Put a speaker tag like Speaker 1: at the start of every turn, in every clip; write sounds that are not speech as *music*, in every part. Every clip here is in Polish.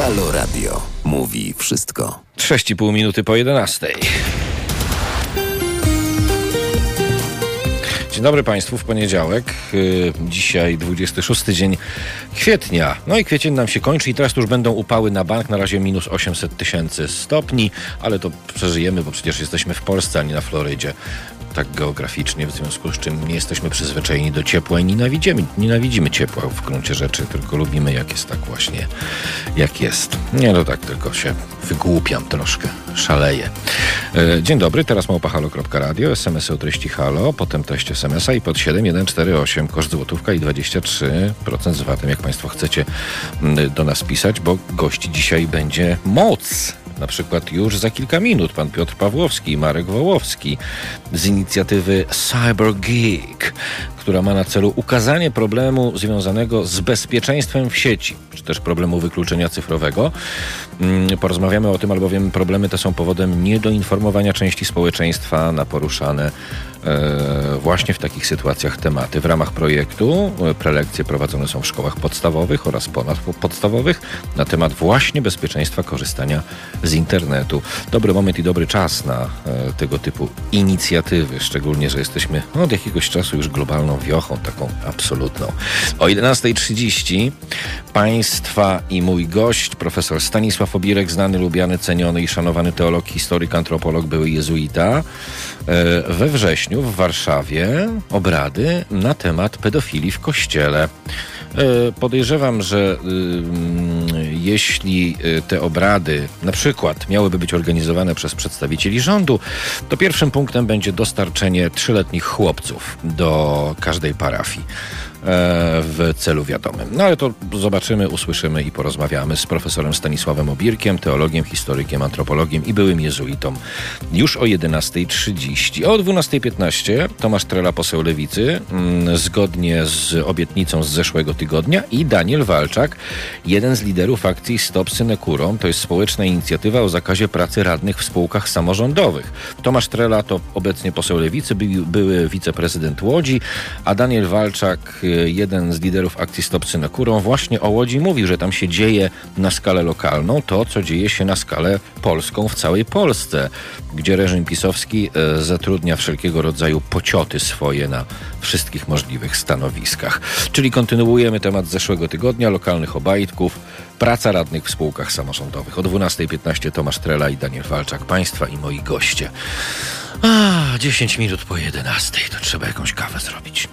Speaker 1: Halo Radio mówi wszystko.
Speaker 2: 6,5 minuty po 11. Dzień dobry Państwu w poniedziałek. Yy, Dzisiaj 26 dzień kwietnia. No i kwiecień nam się kończy i teraz już będą upały na bank. Na razie minus 800 tysięcy stopni, ale to przeżyjemy, bo przecież jesteśmy w Polsce, a nie na Florydzie. Tak geograficznie, w związku z czym nie jesteśmy przyzwyczajeni do ciepła i nienawidzimy, nienawidzimy ciepła w gruncie rzeczy, tylko lubimy jak jest tak właśnie, jak jest. Nie, no tak, tylko się wygłupiam troszkę, szaleję. E, Dzień dobry, teraz małpahalo.radio, SMS o treści halo, potem treść SMS-a i pod 7148, koszt złotówka i 23% z VAT-em, jak Państwo chcecie mm, do nas pisać, bo gości dzisiaj będzie moc. Na przykład już za kilka minut pan Piotr Pawłowski i Marek Wołowski z inicjatywy Cyber Geek, która ma na celu ukazanie problemu związanego z bezpieczeństwem w sieci, czy też problemu wykluczenia cyfrowego. Mm, Porozmawiamy o tym, albowiem problemy te są powodem niedoinformowania części społeczeństwa na poruszane e, właśnie w takich sytuacjach tematy. W ramach projektu e, prelekcje prowadzone są w szkołach podstawowych oraz ponadpodstawowych na temat właśnie bezpieczeństwa korzystania z internetu. Dobry moment i dobry czas na e, tego typu inicjatywy, szczególnie, że jesteśmy od jakiegoś czasu już globalną wiochą, taką absolutną. O 11.30 Państwa i mój gość, profesor Stanisław Obirek, znany, lubiany, ceniony i szanowany teolog, historyk, antropolog, były jezuita. E, We wrześniu w Warszawie obrady na temat pedofilii w kościele. E, Podejrzewam, że y, jeśli y, te obrady na przykład miałyby być organizowane przez przedstawicieli rządu, to pierwszym punktem będzie dostarczenie trzyletnich chłopców do każdej parafii w celu wiadomym. No ale to zobaczymy, usłyszymy i porozmawiamy z profesorem Stanisławem Obirkiem, teologiem, historykiem, antropologiem i byłym jezuitą już o 11.30. O 12.15 Tomasz Trela, poseł Lewicy, mm, zgodnie z obietnicą z zeszłego tygodnia i Daniel Walczak, jeden z liderów akcji Stop Synekurom. To jest społeczna inicjatywa o zakazie pracy radnych w spółkach samorządowych. Tomasz Trela to obecnie poseł Lewicy, by, były wiceprezydent Łodzi, a Daniel Walczak, jeden z liderów akcji Stop Synekurom, właśnie o Łodzi mówił, że tam się dzieje na skalę lokalną to, co dzieje się na skalę polską w całej Polsce, gdzie reżim pisowski e, zatrudnia wszelkiego rodzaju pocioty swoje na wszystkich możliwych stanowiskach. Czyli kontynuujemy temat zeszłego tygodnia, lokalnych obajtków, praca radnych w spółkach samorządowych. O 12.15 Tomasz Trela i Daniel Walczak, Państwa i moi goście. A, 10 minut po 11, to trzeba jakąś kawę zrobić.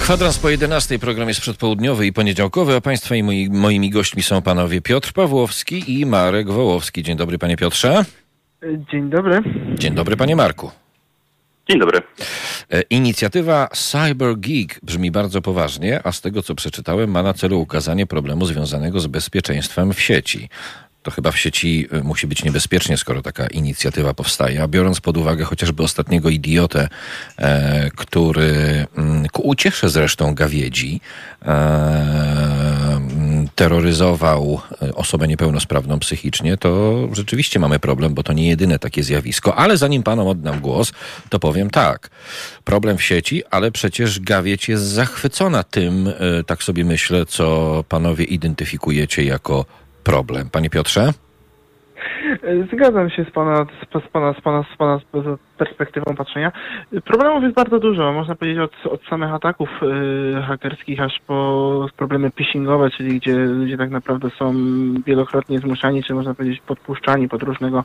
Speaker 2: Kwadrans po 11. Program jest przedpołudniowy i poniedziałkowy, a Państwa i moi, moimi gośćmi są panowie Piotr Pawłowski i Marek Wołowski. Dzień dobry, panie Piotrze.
Speaker 3: Dzień dobry.
Speaker 2: Dzień dobry, panie Marku.
Speaker 4: Dzień dobry.
Speaker 2: E, Inicjatywa Cyber Geek brzmi bardzo poważnie, a z tego co przeczytałem, ma na celu ukazanie problemu związanego z bezpieczeństwem w sieci. To chyba w sieci e, musi być niebezpiecznie, skoro taka inicjatywa powstaje. A biorąc pod uwagę chociażby ostatniego idiotę, e, który mm, ku uciesze zresztą gawiedzi, e, mm, terroryzował e, osobę niepełnosprawną psychicznie, to rzeczywiście mamy problem, bo to nie jedyne takie zjawisko. Ale zanim panom oddam głos, to powiem tak. Problem w sieci, ale przecież gawieć jest zachwycona tym, e, tak sobie myślę, co panowie identyfikujecie jako problem. Panie Piotrze?
Speaker 3: Zgadzam się z pana, z, z pana, z pana, z pana perspektywą patrzenia. Problemów jest bardzo dużo. Można powiedzieć od, od samych ataków y, hakerskich aż po problemy phishingowe, czyli gdzie ludzie tak naprawdę są wielokrotnie zmuszani, czy można powiedzieć podpuszczani pod różnego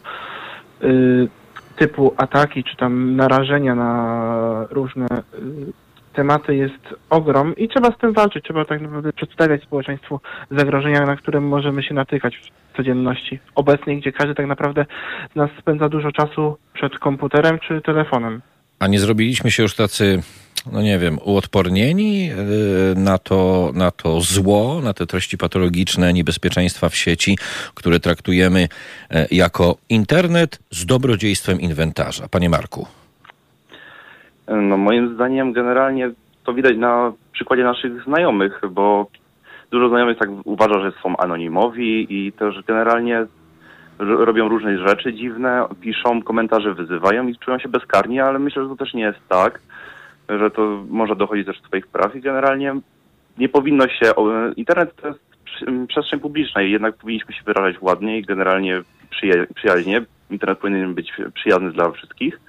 Speaker 3: y, typu ataki, czy tam narażenia na różne y, tematy jest ogrom i trzeba z tym walczyć. Trzeba tak naprawdę przedstawiać społeczeństwu zagrożenia, na które możemy się natykać w codzienności obecnej, gdzie każdy tak naprawdę z nas spędza dużo czasu przed komputerem czy telefonem.
Speaker 2: A nie zrobiliśmy się już tacy, no nie wiem, uodpornieni yy, na to, na to zło, na te treści patologiczne, niebezpieczeństwa w sieci, które traktujemy e, jako internet z dobrodziejstwem inwentarza. Panie Marku.
Speaker 4: No moim zdaniem generalnie to widać na przykładzie naszych znajomych, bo dużo znajomych tak uważa, że są anonimowi i też generalnie robią różne rzeczy dziwne, piszą komentarze, wyzywają i czują się bezkarni, ale myślę, że to też nie jest tak, że to może dochodzić też do swoich praw i generalnie nie powinno się... Internet to jest przestrzeń publiczna i jednak powinniśmy się wyrażać ładnie i generalnie przyja- przyjaźnie. Internet powinien być przyjazny dla wszystkich.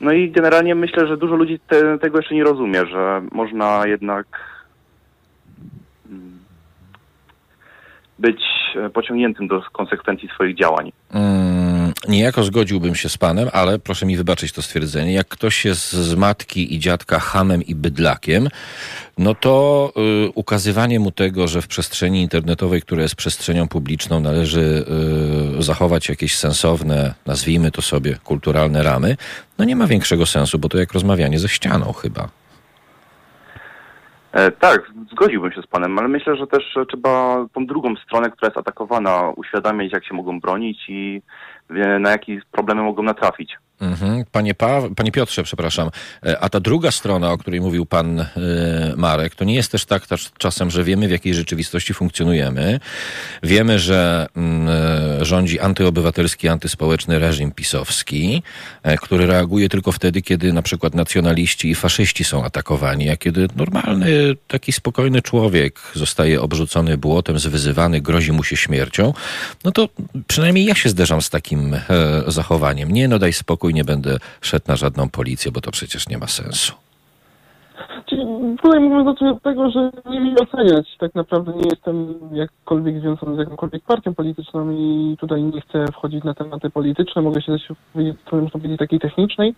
Speaker 4: No i generalnie myślę, że dużo ludzi te, tego jeszcze nie rozumie, że można jednak mm, być e, pociągniętym do konsekwencji swoich działań.
Speaker 2: Mm, niejako zgodziłbym się z panem, ale proszę mi wybaczyć to stwierdzenie. Jak ktoś jest z matki i dziadka hamem i bydlakiem, no to y, ukazywanie mu tego, że w przestrzeni internetowej, która jest przestrzenią publiczną, należy y, zachować jakieś sensowne, nazwijmy to sobie, kulturalne ramy, no nie ma większego sensu, bo to jak rozmawianie ze ścianą chyba.
Speaker 4: E, tak, zgodziłbym się z panem, ale myślę, że też trzeba tą drugą stronę, która jest atakowana, uświadamiać, jak się mogą bronić i na jakie problemy mogą natrafić.
Speaker 2: Mhm. Panie, pa, panie Piotrze, przepraszam, e, a ta druga strona, o której mówił pan e, Marek, to nie jest też tak czasem, że wiemy, w jakiej rzeczywistości funkcjonujemy. Wiemy, że mm, e, rządzi antyobywatelski, antyspołeczny reżim pisowski, który reaguje tylko wtedy, kiedy na przykład nacjonaliści i faszyści są atakowani, a kiedy normalny, taki spokojny człowiek zostaje obrzucony błotem, zwyzywany, grozi mu się śmiercią, no to przynajmniej ja się zderzam z takim zachowaniem. Nie, no daj spokój, nie będę szedł na żadną policję, bo to przecież nie ma sensu.
Speaker 3: Tutaj mówimy zacząć od tego, że nie mi oceniać. Tak naprawdę nie jestem jakkolwiek związany z jakąkolwiek partią polityczną i tutaj nie chcę wchodzić na tematy polityczne. Mogę się też powiedzieć, to można powiedzieć takiej technicznej.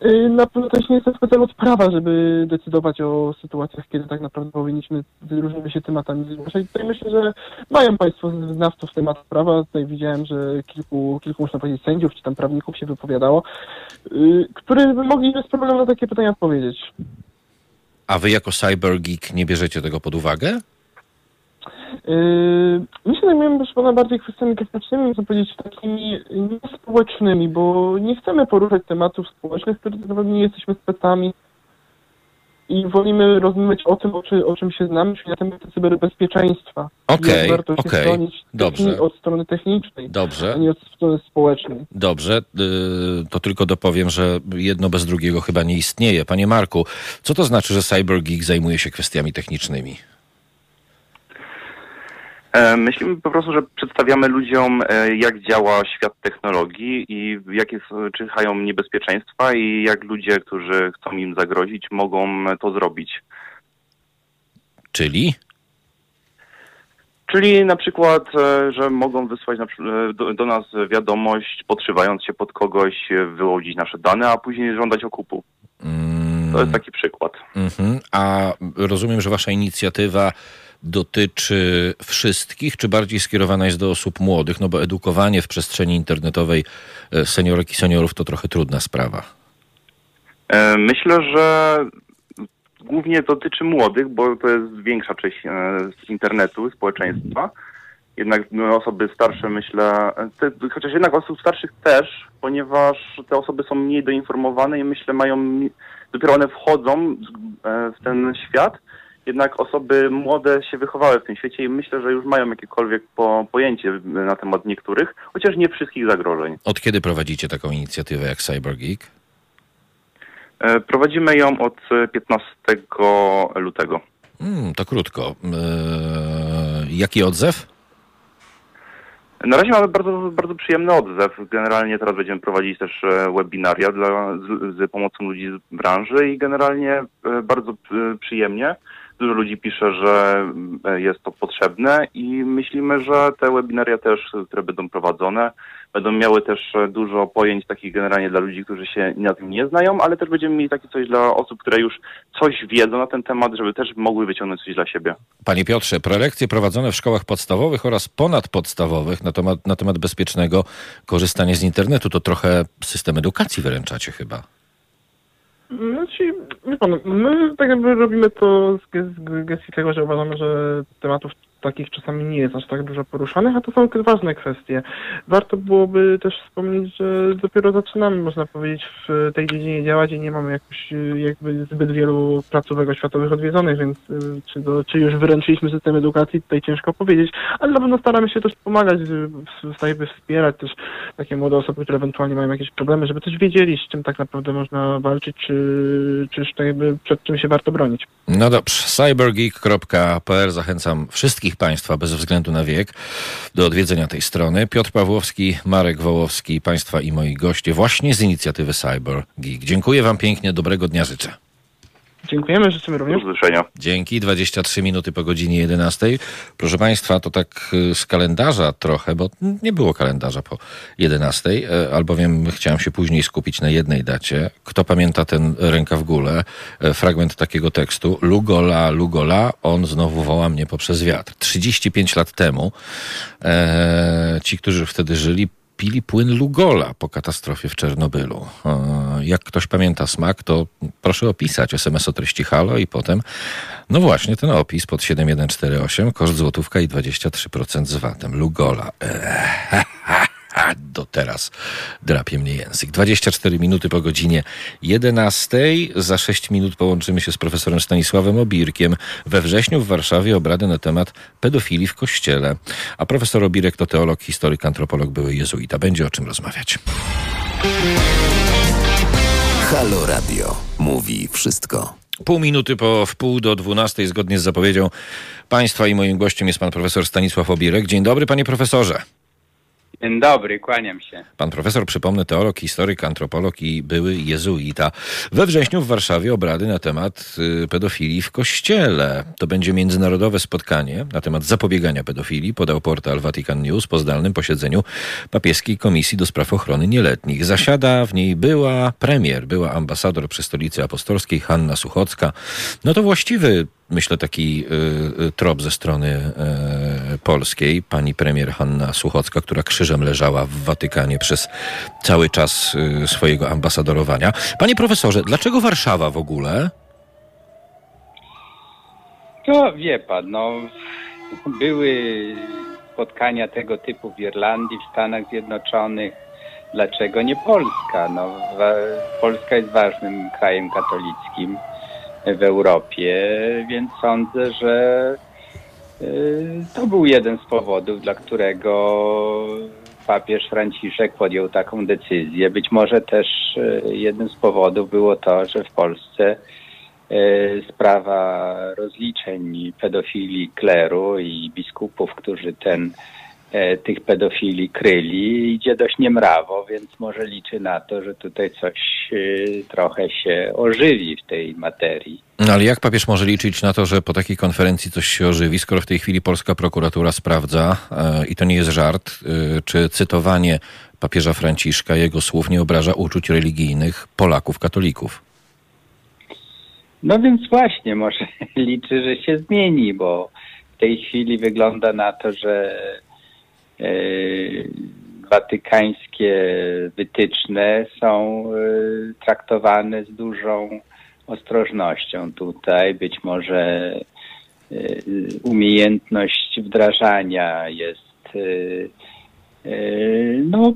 Speaker 3: Yy, Na pewno też nie jestem specjalnie od prawa, żeby decydować o sytuacjach, kiedy tak naprawdę powinniśmy różnymi się tematami zgłaszać. Tutaj myślę, że mają Państwo znawców tematów prawa. Tutaj widziałem, że kilku, kilku można powiedzieć sędziów czy tam prawników się wypowiadało, yy, którzy by mogli bez problemu na takie pytania odpowiedzieć.
Speaker 2: A wy jako cybergeek nie bierzecie tego pod uwagę?
Speaker 3: Yy, My się zajmujemy proszę pana bardziej kwestiami technicznymi, można powiedzieć takimi niespołecznymi, bo nie chcemy poruszać tematów społecznych, których naprawdę nie jesteśmy specami i wolimy rozmawiać o tym, o, czy, o czym się znamy, czyli na temat cyberbezpieczeństwa.
Speaker 2: Okej,
Speaker 3: się
Speaker 2: okej, dobrze.
Speaker 3: techni- od strony technicznej,
Speaker 2: Dobrze.
Speaker 3: a nie od strony społecznej.
Speaker 2: Dobrze, y, to tylko dopowiem, że jedno bez drugiego chyba nie istnieje. Panie Marku, co to znaczy, że CyberGeek zajmuje się kwestiami technicznymi?
Speaker 4: E, Myślimy po prostu, że przedstawiamy ludziom, e, jak działa świat technologii i jakie czyhają niebezpieczeństwa i jak ludzie, którzy chcą im zagrozić, mogą to zrobić.
Speaker 2: Czyli?
Speaker 4: Czyli na przykład, e, że mogą wysłać do, nas wiadomość, podszywając się pod kogoś, wyłudzić nasze dane, a później żądać okupu.
Speaker 2: Mm,
Speaker 4: To jest taki przykład.
Speaker 2: mhm. A rozumiem, że wasza inicjatywa dotyczy wszystkich, czy bardziej skierowana jest do osób młodych? No bo edukowanie w przestrzeni internetowej e, seniorek i seniorów to trochę trudna sprawa.
Speaker 4: E, Myślę, że głównie dotyczy młodych, bo to jest większa część e, internetu, społeczeństwa. Jednak no, osoby starsze, myślę, te, chociaż jednak osób starszych też, ponieważ te osoby są mniej doinformowane i myślę mają, dopiero one wchodzą w ten świat. Jednak osoby młode się wychowały w tym świecie i myślę, że już mają jakiekolwiek po, pojęcie na temat niektórych, chociaż nie wszystkich zagrożeń.
Speaker 2: Od kiedy prowadzicie taką inicjatywę jak CyberGeek?
Speaker 4: E, Prowadzimy ją od e, 15 lutego.
Speaker 2: Mm, to krótko. Eee, jaki odzew?
Speaker 4: Na razie mamy bardzo, bardzo przyjemny odzew. Generalnie teraz będziemy prowadzić też e, webinaria dla, z, z pomocą ludzi z branży i generalnie e, bardzo przyjemnie. Dużo ludzi pisze, że e, jest to potrzebne i myślimy, że te webinaria też, które będą prowadzone, będą miały też dużo pojęć takich generalnie dla ludzi, którzy się na tym nie znają, ale też będziemy mieli takie coś dla osób, które już coś wiedzą na ten temat, żeby też mogły wyciągnąć coś dla siebie.
Speaker 2: Panie Piotrze, prelekcje prowadzone w szkołach podstawowych oraz ponadpodstawowych na temat, na temat bezpiecznego korzystania z internetu to trochę system edukacji wyręczacie chyba.
Speaker 3: Znaczy, wie pan, my tak jakby robimy to z, ge- z gestii tego, że uważamy, że tematów takich czasami nie jest aż tak dużo poruszanych, a to są ważne kwestie. Warto byłoby też wspomnieć, że dopiero zaczynamy, można powiedzieć, w tej dziedzinie działać i nie mamy jakoś jakby zbyt wielu placówek oświatowych odwiedzonych, więc czy, do, czy już wyręczyliśmy system edukacji, tutaj ciężko powiedzieć, ale na pewno staramy się też pomagać, jakby wspierać też takie młode osoby, które ewentualnie mają jakieś problemy, żeby też wiedzieli, z czym tak naprawdę można walczyć, czy, czy jakby przed czym się warto bronić.
Speaker 2: No dobrze, cybergeek.pl zachęcam wszystkich Państwa, bez względu na wiek, do odwiedzenia tej strony. Piotr Pawłowski, Marek Wołowski, Państwa i moi goście właśnie z inicjatywy CyberGeek. Dziękuję Wam pięknie, dobrego dnia życzę.
Speaker 3: Dziękujemy, życzymy również.
Speaker 4: Do usłyszenia.
Speaker 2: Dzięki, 23 minuty po godzinie 11. Proszę Państwa, to tak y, z kalendarza trochę, bo nie było kalendarza po 11, y, albowiem chciałem się później skupić na jednej dacie. Kto pamięta ten ręka w górę, y, fragment takiego tekstu, Lugola, Lugola, on znowu woła mnie poprzez wiatr. 35 lat temu e, ci, którzy wtedy żyli, pili płyn Lugola po katastrofie w Czernobylu. Jak ktoś pamięta smak, to proszę opisać SMS o treści halo i potem, no właśnie ten opis pod 7148, koszt złotówka i 23% z VAT-em. Lugola. Eee, a do teraz drapie mnie język. 24 minuty po godzinie 11. Za 6 minut połączymy się z profesorem Stanisławem Obirkiem. We wrześniu w Warszawie obrady na temat pedofilii w kościele. A profesor Obirek to teolog, historyk, antropolog, były jezuita. Będzie o czym rozmawiać.
Speaker 1: Halo Radio. Mówi wszystko.
Speaker 2: Pół minuty po wpół do dwunastej, zgodnie z zapowiedzią państwa i moim gościem jest pan profesor Stanisław Obirek. Dzień dobry, panie profesorze.
Speaker 5: Dzień dobry, kłaniam się.
Speaker 2: Pan profesor, przypomnę, teolog, historyk, antropolog i były jezuita. We wrześniu w Warszawie obrady na temat y, pedofilii w kościele. To będzie międzynarodowe spotkanie na temat zapobiegania pedofilii, podał portal Vatican News po zdalnym posiedzeniu papieskiej Komisji do Spraw Ochrony Nieletnich. Zasiada w niej była premier, była ambasador przy Stolicy Apostolskiej Hanna Suchocka. No to właściwy myślę, taki y, y, trop ze strony y, polskiej. Pani premier Hanna Suchocka, która krzyżem leżała w Watykanie przez cały czas swojego ambasadorowania. Panie profesorze, dlaczego Warszawa w ogóle?
Speaker 5: To wie pan, no, były spotkania tego typu w Irlandii, w Stanach Zjednoczonych. Dlaczego nie Polska? No, Polska jest ważnym krajem katolickim w Europie, więc sądzę, że y, to był jeden z powodów, dla którego papież Franciszek podjął taką decyzję. Być może też y, jednym z powodów było to, że w Polsce y, sprawa rozliczeń pedofilii kleru i biskupów, którzy ten tych pedofili kryli, idzie dość niemrawo, więc może liczy na to, że tutaj coś e, trochę się ożywi w tej materii.
Speaker 2: No ale jak papież może liczyć na to, że po takiej konferencji coś się ożywi, skoro w tej chwili polska prokuratura sprawdza, e, i to nie jest żart, czy cytowanie papieża Franciszka, jego słów nie obraża uczuć religijnych Polaków, katolików?
Speaker 5: No więc właśnie, może *laughs* liczy, że się zmieni, bo w tej chwili wygląda na to, że E, watykańskie wytyczne są e, traktowane z dużą ostrożnością tutaj. Być może e, umiejętność wdrażania jest no,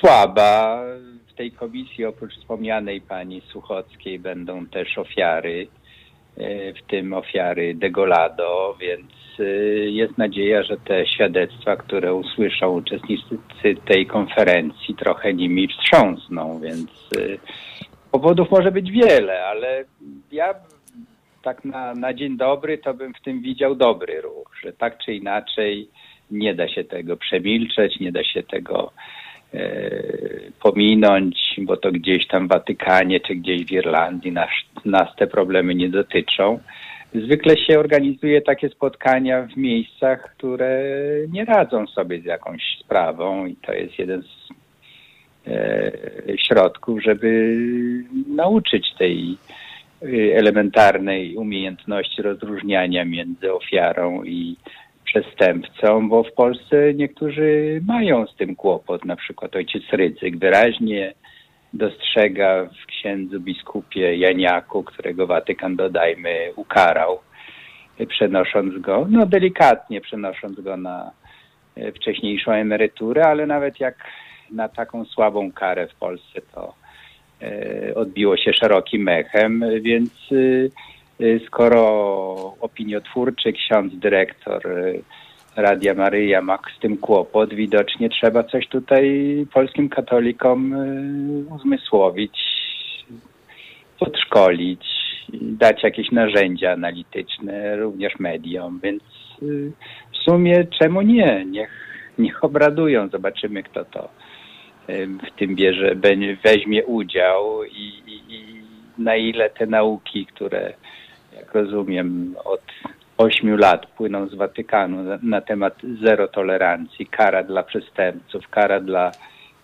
Speaker 5: słaba. W tej komisji oprócz wspomnianej pani Suchockiej będą też ofiary, w tym ofiary Degolado, więc Y, jest nadzieja, że te świadectwa, które usłyszą uczestnicy tej konferencji, trochę nimi wstrząsną, więc y, powodów może być wiele, ale ja tak na, na dzień dobry to bym w tym widział dobry ruch, że tak czy inaczej nie da się tego przemilczeć, nie da się tego pominąć, bo to gdzieś tam w Watykanie czy gdzieś w Irlandii nas, nas te problemy nie dotyczą. Zwykle się organizuje takie spotkania w miejscach, które nie radzą sobie z jakąś sprawą i to jest jeden z e, środków, żeby nauczyć tej e, elementarnej umiejętności rozróżniania między ofiarą i przestępcą, bo w Polsce niektórzy mają z tym kłopot. Na przykład ojciec Rydzyk wyraźnie dostrzega w księdzu biskupie Janiaku, którego Watykan, dodajmy, ukarał przenosząc go, no delikatnie przenosząc go na wcześniejszą emeryturę, ale nawet jak na taką słabą karę w Polsce to odbiło się szerokim echem, więc skoro opiniotwórczy ksiądz dyrektor Radia Maryja ma z tym kłopot, widocznie trzeba coś tutaj polskim katolikom uzmysłowić, podszkolić, dać jakieś narzędzia analityczne również mediom, więc w sumie czemu nie? Niech, niech obradują, zobaczymy kto to w tym bierze, weźmie udział i, i, i na ile te nauki, które jak rozumiem od ośmiu lat płyną z Watykanu na, na, temat zero tolerancji, kara dla przestępców, kara dla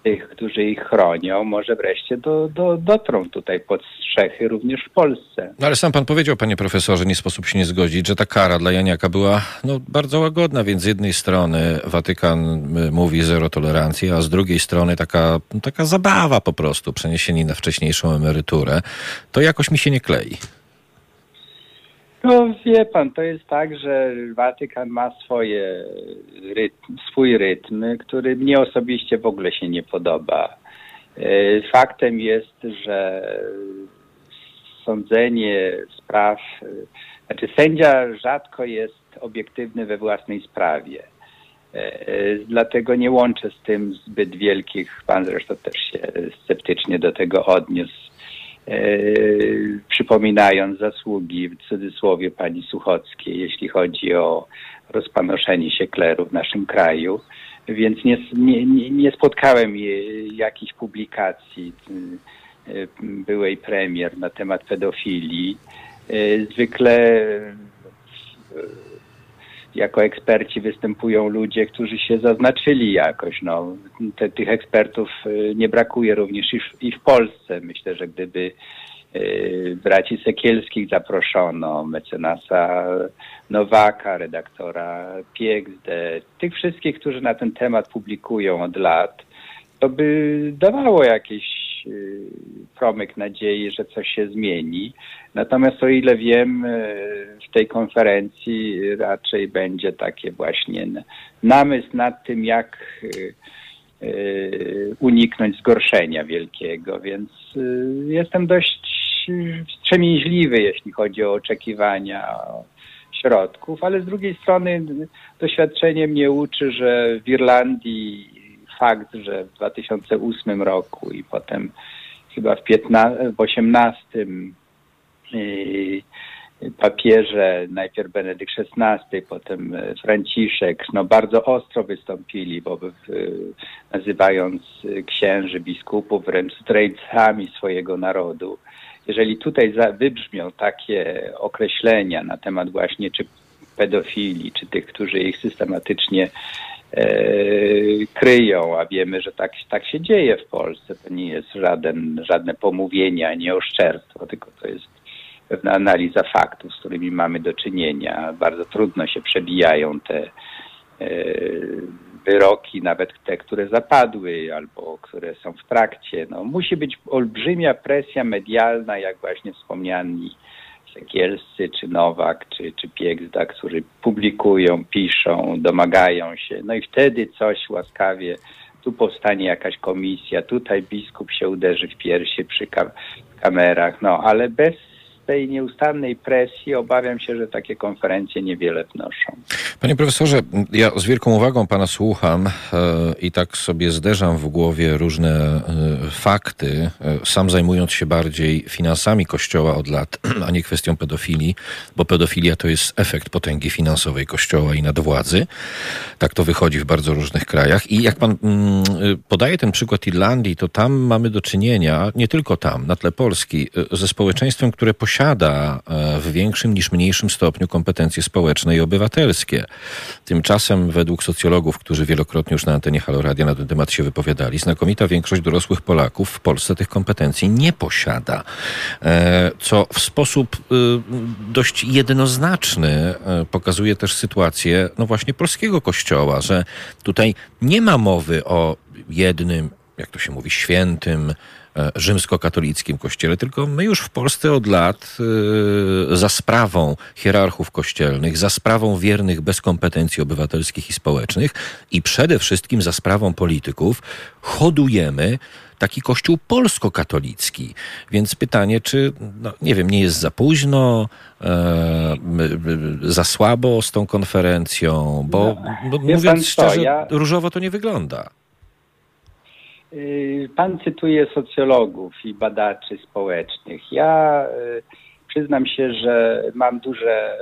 Speaker 5: tych, którzy ich chronią, może wreszcie do, do, dotrą tutaj pod strzechy również w Polsce.
Speaker 2: No ale sam pan powiedział, panie profesorze, nie sposób się nie zgodzić, że ta kara dla Janiaka była no, bardzo łagodna, więc z jednej strony Watykan mówi zero tolerancji, a z drugiej strony taka, taka zabawa po prostu, przeniesienie na wcześniejszą emeryturę, to jakoś mi się nie klei.
Speaker 5: No wie pan, to jest tak, że Watykan ma swoje rytm, swój rytm, który mnie osobiście w ogóle się nie podoba. Faktem jest, że sądzenie spraw, znaczy sędzia rzadko jest obiektywny we własnej sprawie. Dlatego nie łączę z tym zbyt wielkich, pan zresztą też się sceptycznie do tego odniósł, E, przypominając zasługi w cudzysłowie pani Suchockiej, jeśli chodzi o rozpanoszenie się kleru w naszym kraju. Więc nie, nie, nie spotkałem jakichś publikacji e, byłej premier na temat pedofilii. E, zwykle jako eksperci występują ludzie, którzy się zaznaczyli jakoś. No, te, tych ekspertów y, nie brakuje również i w, i w Polsce. Myślę, że gdyby y, braci Sekielskich zaproszono, mecenasa Nowaka, redaktora Piegzdę, tych wszystkich, którzy na ten temat publikują od lat, to by dawało jakieś y, promyk nadziei, że coś się zmieni. Natomiast o ile wiem, y, w tej konferencji raczej będzie takie właśnie namysł nad tym, jak y, uniknąć zgorszenia wielkiego, więc jestem dość wstrzemięźliwy, jeśli chodzi o oczekiwania środków, ale z drugiej strony doświadczenie mnie uczy, że w Irlandii fakt, że w 2008 roku i potem chyba w, 15, w 18 yy, papieże, najpierw Benedykt XVI, potem Franciszek, no bardzo ostro wystąpili, wobec, nazywając księży, biskupów wręcz zdrajcami swojego narodu. Jeżeli tutaj wybrzmią takie określenia na temat właśnie czy pedofilii, czy tych, którzy ich systematycznie E, kryją, a wiemy, że tak, tak się dzieje w Polsce. To nie jest żaden, żadne pomówienie, ani oszczerstwo, tylko to jest pewna analiza faktów, z którymi mamy do czynienia. Bardzo trudno się przebijają te e, wyroki, nawet te, które zapadły albo które są w trakcie. No, musi być olbrzymia presja medialna, jak właśnie wspomniani Sekielscy, czy Nowak, czy, czy Piegzda, którzy publikują, piszą, domagają się. No i wtedy coś łaskawie, tu powstanie jakaś komisja, tutaj biskup się uderzy w piersi przy kam kamerach, no ale bez tej nieustannej presji obawiam się, że takie konferencje niewiele wnoszą.
Speaker 2: Panie profesorze, ja z wielką uwagą pana słucham e, i tak sobie zderzam w głowie różne e, fakty, e, sam zajmując się bardziej finansami Kościoła od lat, *clears throat* a nie kwestią pedofilii, bo pedofilia to jest efekt potęgi finansowej Kościoła i nadwładzy. Tak to wychodzi w bardzo różnych krajach. I jak pan mm, podaje ten przykład Irlandii, to tam mamy do czynienia, nie tylko tam, na tle Polski, ze społeczeństwem, które posiada posiada e, w większym niż mniejszym stopniu kompetencje społeczne i obywatelskie. Tymczasem według socjologów, którzy wielokrotnie już na antenie Haloradia na ten temat się wypowiadali, znakomita większość dorosłych Polaków w Polsce tych kompetencji nie posiada. E, co w sposób e, dość jednoznaczny pokazuje też sytuację no właśnie polskiego kościoła, że tutaj nie ma mowy o jednym, jak to się mówi, świętym, rzymskokatolickim kościele, tylko my już w Polsce od lat e, za sprawą hierarchów kościelnych, za sprawą wiernych bez kompetencji obywatelskich i społecznych i przede wszystkim za sprawą polityków hodujemy taki kościół polsko-katolicki. Więc pytanie, czy, no, nie wiem, nie jest za późno, e, za słabo z tą konferencją, bo, bo mówiąc szczerze, ja... różowo to nie wygląda.
Speaker 5: Y, pan cytuje socjologów i badaczy społecznych. Ja y, przyznam się, że mam duże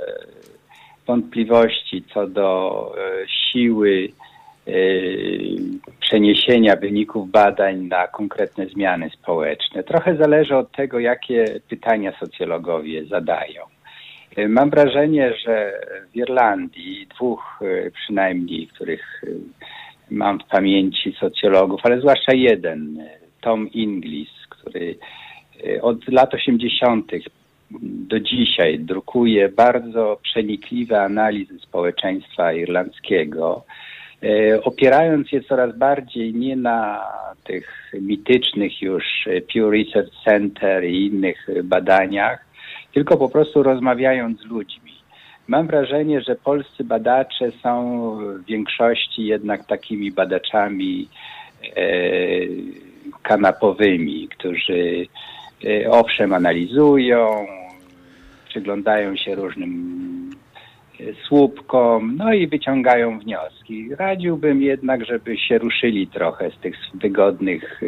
Speaker 5: wątpliwości co do y, siły przeniesienia wyników badań na konkretne zmiany społeczne. Trochę zależy od tego, jakie pytania socjologowie zadają. Mam wrażenie, że w Irlandii, dwóch przynajmniej, których mam w pamięci socjologów, ale zwłaszcza jeden, Tom Inglis, który e, od lat 80. do dzisiaj drukuje bardzo przenikliwe analizy społeczeństwa irlandzkiego, e, opierając je coraz bardziej nie na tych mitycznych już Pew Research Center i innych badaniach, tylko po prostu rozmawiając z ludźmi. Mam wrażenie, że polscy badacze są w większości jednak takimi badaczami e, kanapowymi, którzy e, owszem analizują, przyglądają się różnym e, słupkom, no i wyciągają wnioski. Radziłbym jednak, żeby się ruszyli trochę z tych wygodnych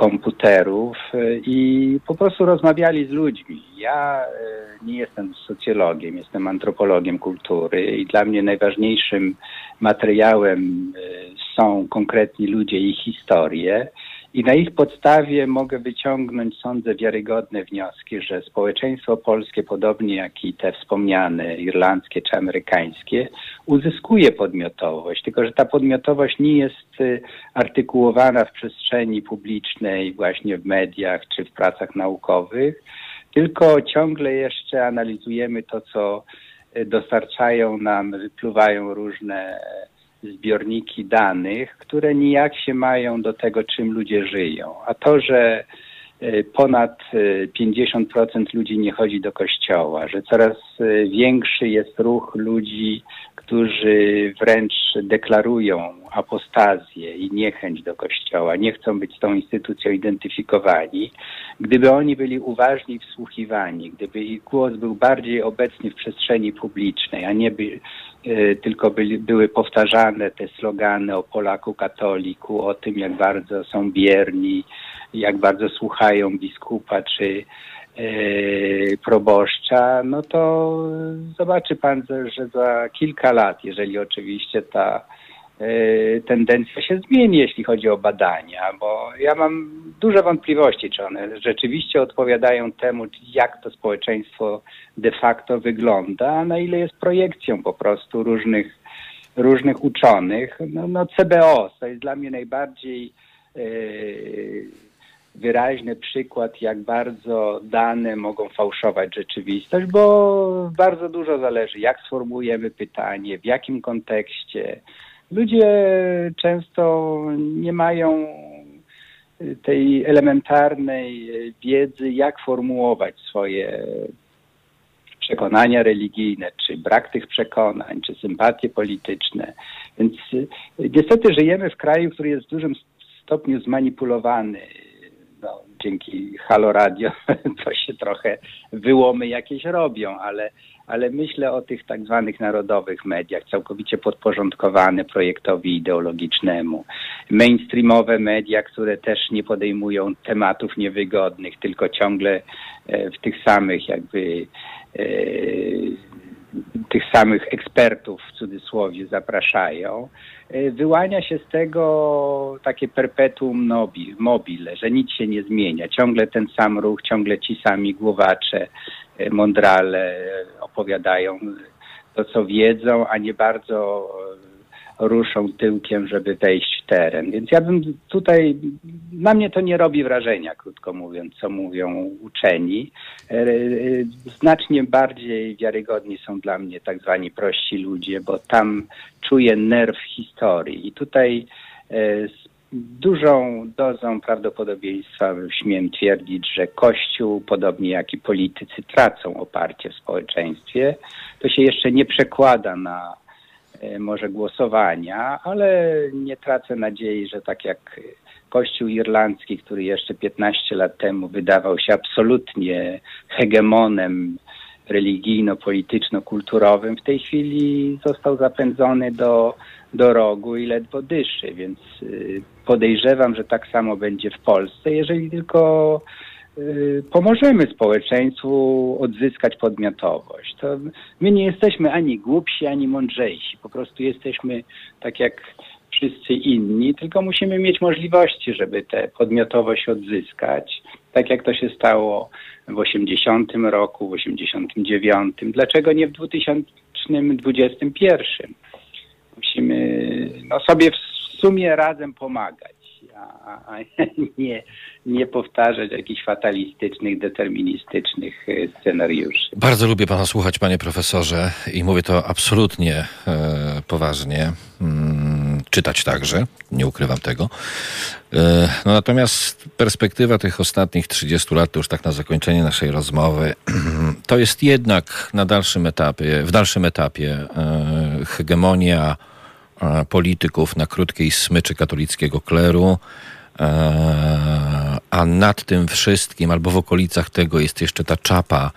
Speaker 5: komputerów e, i po prostu rozmawiali z ludźmi. Ja e, nie jestem socjologiem, jestem antropologiem kultury i dla mnie najważniejszym materiałem e, są konkretni ludzie i historie i na ich podstawie mogę wyciągnąć, sądzę, wiarygodne wnioski, że społeczeństwo polskie, podobnie jak i te wspomniane irlandzkie czy amerykańskie, uzyskuje podmiotowość, tylko że ta podmiotowość nie jest y, artykułowana w przestrzeni publicznej, właśnie w mediach czy w pracach naukowych, tylko ciągle jeszcze analizujemy to, co y, dostarczają nam, wypluwają różne zbiorniki danych, które nijak się mają do tego, czym ludzie żyją. A to, że ponad 50% e, ludzi nie chodzi do kościoła, że coraz e, większy jest ruch ludzi, którzy wręcz deklarują apostazję i niechęć do kościoła, nie chcą być z tą instytucją identyfikowani. Gdyby oni byli uważni wsłuchiwani, gdyby ich głos był bardziej obecny w przestrzeni publicznej, a nie by, E, tylko byli, były powtarzane te slogany o Polaku katoliku, o tym, jak bardzo są bierni, jak bardzo słuchają biskupa czy e, proboszcza, no to zobaczy pan, że za kilka lat, jeżeli oczywiście ta E, tendencja się zmieni, jeśli chodzi o badania, bo ja mam duże wątpliwości, czy one rzeczywiście odpowiadają temu, jak to społeczeństwo de facto wygląda, a na ile jest projekcją po prostu różnych, różnych uczonych. No, no CBO to jest dla mnie najbardziej yy, wyraźny przykład, jak bardzo dane mogą fałszować rzeczywistość, bo bardzo dużo zależy, jak sformułujemy pytanie, w jakim kontekście, Ludzie często nie mają tej elementarnej wiedzy, jak formułować swoje przekonania religijne, czy brak tych przekonań, czy sympatie polityczne. Więc niestety żyjemy w kraju, który jest w dużym stopniu zmanipulowany. Dzięki Halo Radio *laughs* to się trochę wyłomy jakieś robią, ale ale myślę o tych tak zwanych narodowych mediach, całkowicie podporządkowane projektowi ideologicznemu. Mainstreamowe media, które też nie podejmują tematów niewygodnych, tylko ciągle e, w tych samych jakby e, tych samych ekspertów w cudzysłowie zapraszają, e, wyłania się z tego takie perpetuum mobile, że nic się nie zmienia. Ciągle ten sam ruch, ciągle ci sami głowacze, mądrale opowiadają to, co wiedzą, a nie bardzo ruszą tyłkiem, żeby wejść w teren. Więc ja bym tutaj, na mnie to nie robi wrażenia, krótko mówiąc, co mówią uczeni. E, znacznie bardziej wiarygodni są dla mnie tak zwani prości ludzie, bo tam czuję nerw historii. I tutaj e, dużą dozą prawdopodobieństwa śmiem twierdzić, że Kościół, podobnie jak i politycy, tracą oparcie w społeczeństwie. To się jeszcze nie przekłada na e, może głosowania, ale nie tracę nadziei, że tak jak Kościół irlandzki, który jeszcze 15 lat temu wydawał się absolutnie hegemonem religijno-polityczno-kulturowym, w tej chwili został zapędzony do, do rogu i ledwo dyszy, więc y, podejrzewam, że tak samo będzie w Polsce, jeżeli tylko pomożemy społeczeństwu odzyskać podmiotowość. To my nie jesteśmy ani głupsi, ani mądrzejsi. Po prostu jesteśmy tak jak wszyscy inni, tylko musimy mieć możliwości, żeby tę podmiotowość odzyskać, tak jak to się stało w 80 roku, w 89. Dlaczego nie w 2021? Musimy no, sobie w sumie razem pomagać, a, a *laughs* nie, nie powtarzać jakichś fatalistycznych, deterministycznych e, scenariuszy.
Speaker 2: Bardzo lubię pana słuchać, panie profesorze, i mówię to absolutnie e, poważnie. Mm czytać także, nie ukrywam tego. E, no natomiast perspektywa tych ostatnich 30 lat, to już tak na zakończenie naszej rozmowy, *clears throat* to jest jednak na dalszym etapie, w dalszym etapie e, hegemonia polityków na krótkiej smyczy katolickiego kleru, a nad tym wszystkim, albo w okolicach tego jest jeszcze ta czapa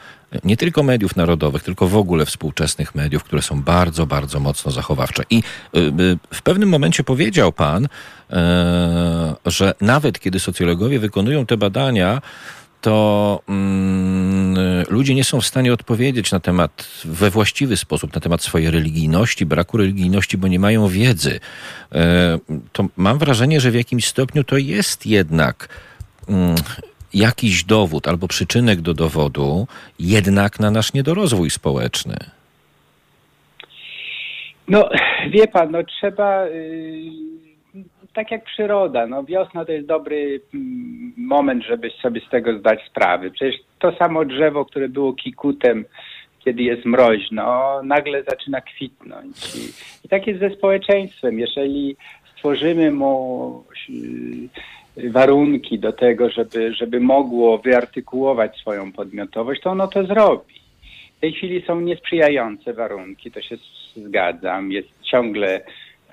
Speaker 2: nie tylko mediów narodowych, tylko w ogóle współczesnych mediów, które są bardzo, bardzo mocno zachowawcze. I w pewnym momencie powiedział pan, e, że nawet kiedy socjologowie wykonują te badania, to mm, ludzie nie są w stanie odpowiedzieć na temat we właściwy sposób, na temat swojej religijności, braku religijności, bo nie mają wiedzy. E, to mam wrażenie, że w jakimś stopniu to jest jednak. Mm, jakiś dowód albo przyczynek do dowodu jednak na nasz niedorozwój społeczny.
Speaker 5: No, wie pan, no trzeba, yy, tak jak przyroda, no wiosna to jest dobry mm, moment, żeby sobie z tego zdać sprawę. Przecież to samo drzewo, które było kikutem, kiedy jest mroźno, nagle zaczyna kwitnąć. I, i tak jest ze społeczeństwem. Jeżeli stworzymy mu yy, warunki do tego, żeby, żeby mogło wyartykułować swoją podmiotowość, to ono to zrobi. W tej chwili są niesprzyjające warunki, to się zgadzam. Jest ciągle,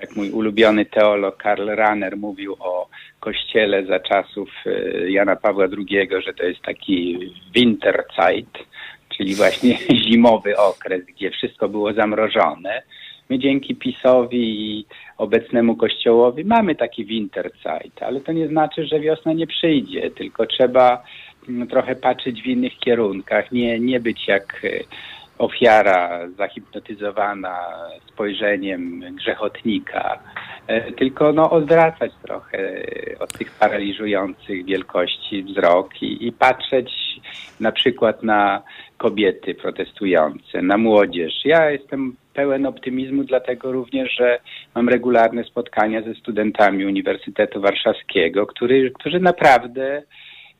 Speaker 5: jak mój ulubiony teolog Karl Rahner mówił o kościele za czasów e, Jana Pawła II, że to jest taki Winterzeit, czyli właśnie *laughs* zimowy okres, gdzie wszystko było zamrożone. My dzięki PiSowi i obecnemu kościołowi mamy taki Winterzeit, ale to nie znaczy, że wiosna nie przyjdzie, tylko trzeba mm, trochę patrzeć w innych kierunkach, nie, nie być jak e, ofiara zahipnotyzowana spojrzeniem grzechotnika, e, tylko no, odwracać trochę od tych paraliżujących wielkości wzrok i, i patrzeć na przykład na kobiety protestujące, na młodzież. Ja jestem pełen optymizmu, dlatego również, że mam regularne spotkania ze studentami Uniwersytetu Warszawskiego, który, którzy naprawdę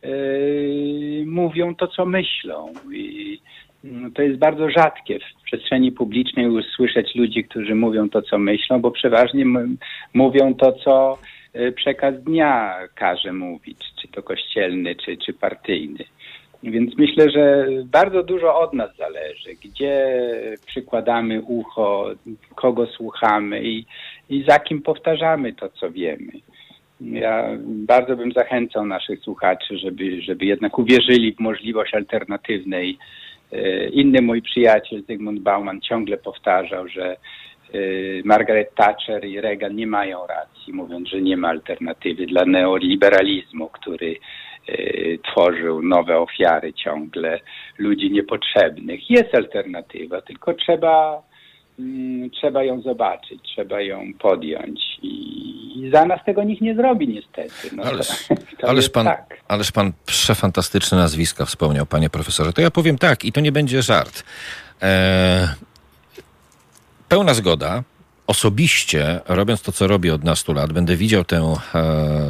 Speaker 5: yy, mówią to, co myślą. I to jest bardzo rzadkie w przestrzeni publicznej usłyszeć ludzi, którzy mówią to, co myślą, bo przeważnie mówią to, co y, przekaz dnia każe mówić, czy to kościelny, czy, czy partyjny. Więc myślę, że bardzo dużo od nas zależy, gdzie przykładamy ucho, kogo słuchamy i, i za kim powtarzamy to, co wiemy. Ja bardzo bym zachęcał naszych słuchaczy, żeby, żeby jednak uwierzyli w możliwość alternatywnej. E, inny mój przyjaciel Zygmunt Bauman ciągle powtarzał, że e, Margaret Thatcher i Reagan nie mają racji, mówiąc, że nie ma alternatywy dla neoliberalizmu, który Y, tworzył nowe ofiary ciągle ludzi niepotrzebnych. Jest alternatywa, tylko trzeba, trzeba ją zobaczyć, trzeba ją podjąć i za nas tego nikt nie zrobi niestety. No
Speaker 2: ależ, to, *laughs* to ależ, pan, tak. ależ pan przefantastyczne nazwiska wspomniał, panie profesorze. To ja powiem tak i to nie będzie żart. Eee, pełna zgoda osobiście, robiąc to, co robię od nastu lat, będę widział tę e,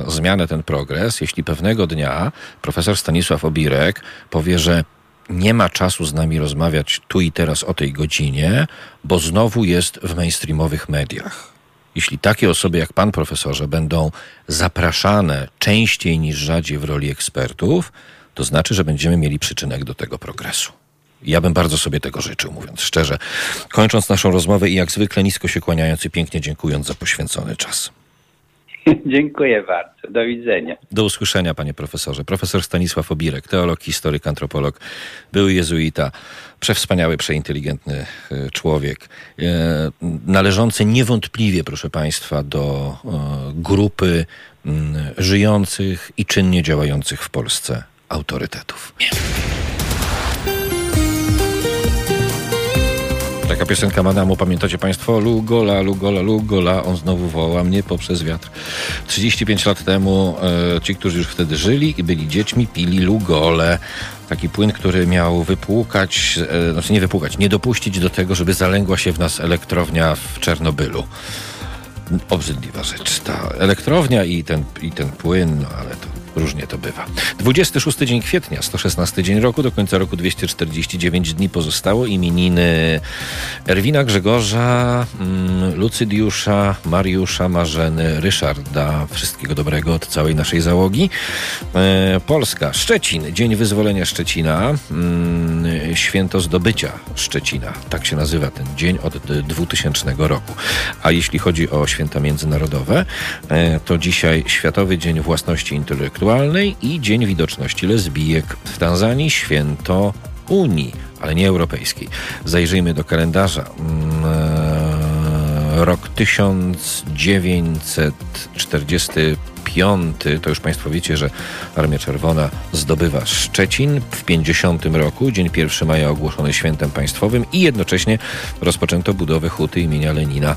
Speaker 2: zmianę, ten progres, jeśli pewnego dnia profesor Stanisław Obirek powie, że nie ma czasu z nami rozmawiać tu i teraz o tej godzinie, bo znowu jest w mainstreamowych mediach. Jeśli takie osoby jak pan profesorze będą zapraszane częściej niż rzadziej w roli ekspertów, to znaczy, że będziemy mieli przyczynek do tego progresu. Ja bym bardzo sobie tego życzył, mówiąc szczerze. Kończąc naszą rozmowę i jak zwykle nisko się kłaniając i pięknie dziękując za poświęcony czas. *laughs*
Speaker 5: Dziękuję bardzo. Do widzenia.
Speaker 2: Do usłyszenia, panie profesorze. Profesor Stanisław Obirek, teolog, historyk, antropolog, były jezuita, przewspaniały, przeinteligentny e, człowiek, e, należący niewątpliwie, proszę państwa, do e, grupy żyjących i czynnie działających w Polsce autorytetów. Taka piosenka Madamu, pamiętacie Państwo? Lugola, Lugola, Lugola, on znowu woła mnie poprzez wiatr. 35 lat temu e, ci, którzy już wtedy żyli i byli dziećmi, pili Lugole. Taki płyn, który miał wypłukać, e, znaczy nie wypłukać, nie dopuścić do tego, żeby zalęgła się w nas elektrownia w Czernobylu. Obrzydliwa rzecz. Ta elektrownia i ten, i ten płyn, no ale to Różnie to bywa. 26 dzień kwietnia, 116 dzień roku, do końca roku 249 dni pozostało. Imieniny Erwina Grzegorza, mm, Lucydiusza, Mariusza, Marzeny, Ryszarda. Wszystkiego dobrego od całej naszej załogi. E, Polska, Szczecin, Dzień Wyzwolenia Szczecina, mm, Święto Zdobycia Szczecina. Tak się nazywa ten dzień od 2000 roku. A jeśli chodzi o święta międzynarodowe, e, to dzisiaj Światowy Dzień Własności Intelektualnej i Dzień Widoczności Lesbijek w Tanzanii, święto Unii, ale nie europejskiej. Zajrzyjmy do kalendarza. Mm, e, rok 1945, to już Państwo wiecie, że Armia Czerwona zdobywa Szczecin. W 50 roku, dzień 1 maja ogłoszony świętem państwowym i jednocześnie rozpoczęto budowę huty imienia Lenina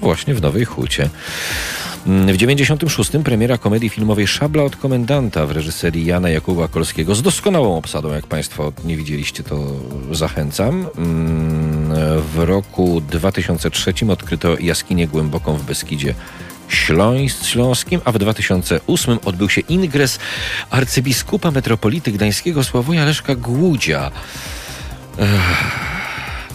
Speaker 2: właśnie w Nowej Hucie. W 96 premiera komedii filmowej Szabla od komendanta w reżyserii Jana Jakuba Kolskiego z doskonałą obsadą, jak Państwo nie widzieliście, to zachęcam. W roku 2003 odkryto jaskinię głęboką w Beskidzie Śląskim, a w 2008 odbył się ingres arcybiskupa metropolity gdańskiego Sławoja Leszka Głudzia.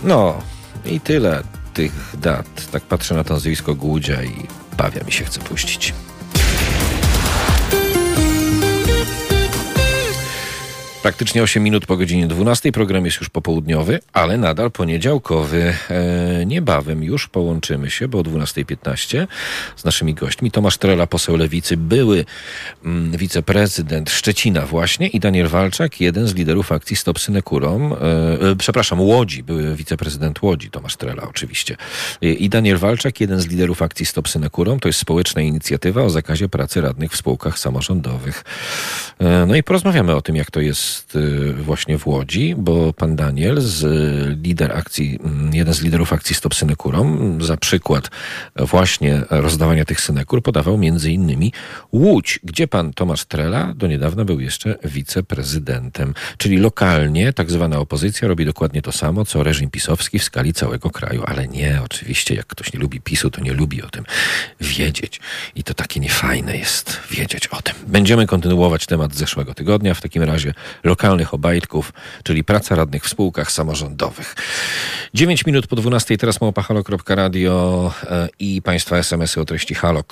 Speaker 2: No i tyle tych dat. Tak patrzę na to nazwisko Głudzia i bawia mi się chce puścić. Praktycznie 8 minut po godzinie 12. Program jest już popołudniowy, ale nadal poniedziałkowy. E, niebawem już połączymy się, bo o 12.15 z naszymi gośćmi. Tomasz Trela, poseł Lewicy, były mm, wiceprezydent Szczecina właśnie i Daniel Walczak, jeden z liderów akcji Stop Synekurom. E, e, przepraszam, Łodzi, były wiceprezydent Łodzi, Tomasz Trela oczywiście. I Daniel Walczak, jeden z liderów akcji Stop Synekurom. To jest społeczna inicjatywa o zakazie pracy radnych w spółkach samorządowych. E, no i porozmawiamy o tym, jak to jest jest y, właśnie w Łodzi, bo pan Daniel, z lider akcji, mm, jeden z liderów akcji Stop Synekurom, za przykład właśnie rozdawania tych synekur podawał między innymi Łódź, gdzie pan Tomasz Trela do niedawna był jeszcze wiceprezydentem. Czyli lokalnie tak zwana opozycja robi dokładnie to samo, co reżim pisowski w skali całego kraju. Ale nie, oczywiście, jak ktoś nie lubi PiSu, to nie lubi o tym wiedzieć. I to takie niefajne jest wiedzieć o tym. Będziemy kontynuować temat zeszłego tygodnia. W takim razie lokalnych obajtków, czyli praca radnych w spółkach samorządowych. 9 minut po 12, teraz małpahalo.radio e, i Państwa SMS-y o treści halo.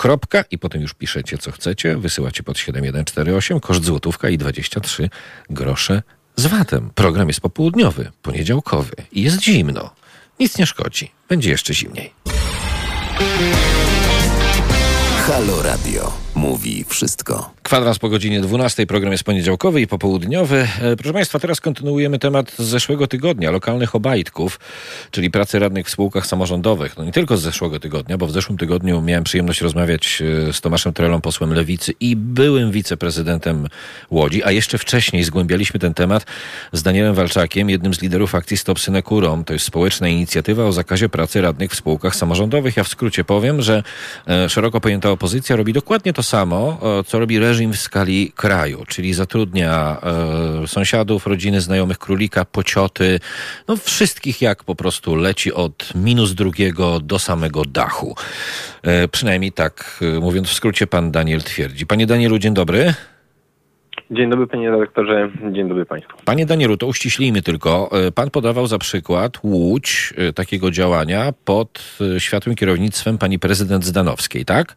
Speaker 2: I potem już piszecie co chcecie, wysyłacie pod 7148, koszt złotówka i 23 grosze z VAT-em. Program jest popołudniowy, poniedziałkowy i jest zimno. Nic nie szkodzi. Będzie jeszcze zimniej.
Speaker 1: Halo Radio. Mówi wszystko.
Speaker 2: Kwadrans po godzinie 12. Program jest poniedziałkowy i popołudniowy. E, proszę Państwa, teraz kontynuujemy temat z zeszłego tygodnia, lokalnych obajtków, czyli pracy radnych w spółkach samorządowych. No nie tylko z zeszłego tygodnia, bo w zeszłym tygodniu miałem przyjemność rozmawiać e, z Tomaszem Trelą, posłem Lewicy i byłym wiceprezydentem Łodzi, a jeszcze wcześniej zgłębialiśmy ten temat z Danielem Walczakiem, jednym z liderów akcji Stop Synekurom. To jest społeczna inicjatywa o zakazie pracy radnych w spółkach samorządowych. Ja w skrócie powiem, że e, szeroko pojęta opozycja robi dokładnie to samo, co robi reżim w skali kraju, czyli zatrudnia e, sąsiadów, rodziny, znajomych królika, pocioty, no wszystkich jak po prostu leci od minus drugiego do samego dachu. E, przynajmniej tak, e, mówiąc w skrócie, pan Daniel twierdzi. Panie Danielu, dzień dobry.
Speaker 6: Dzień dobry panie redaktorze, dzień dobry państwu.
Speaker 2: Panie Danielu, to uściślijmy tylko. E, Pan podawał za przykład Łódź e, takiego działania pod e, światłym kierownictwem pani prezydent Zdanowskiej, tak?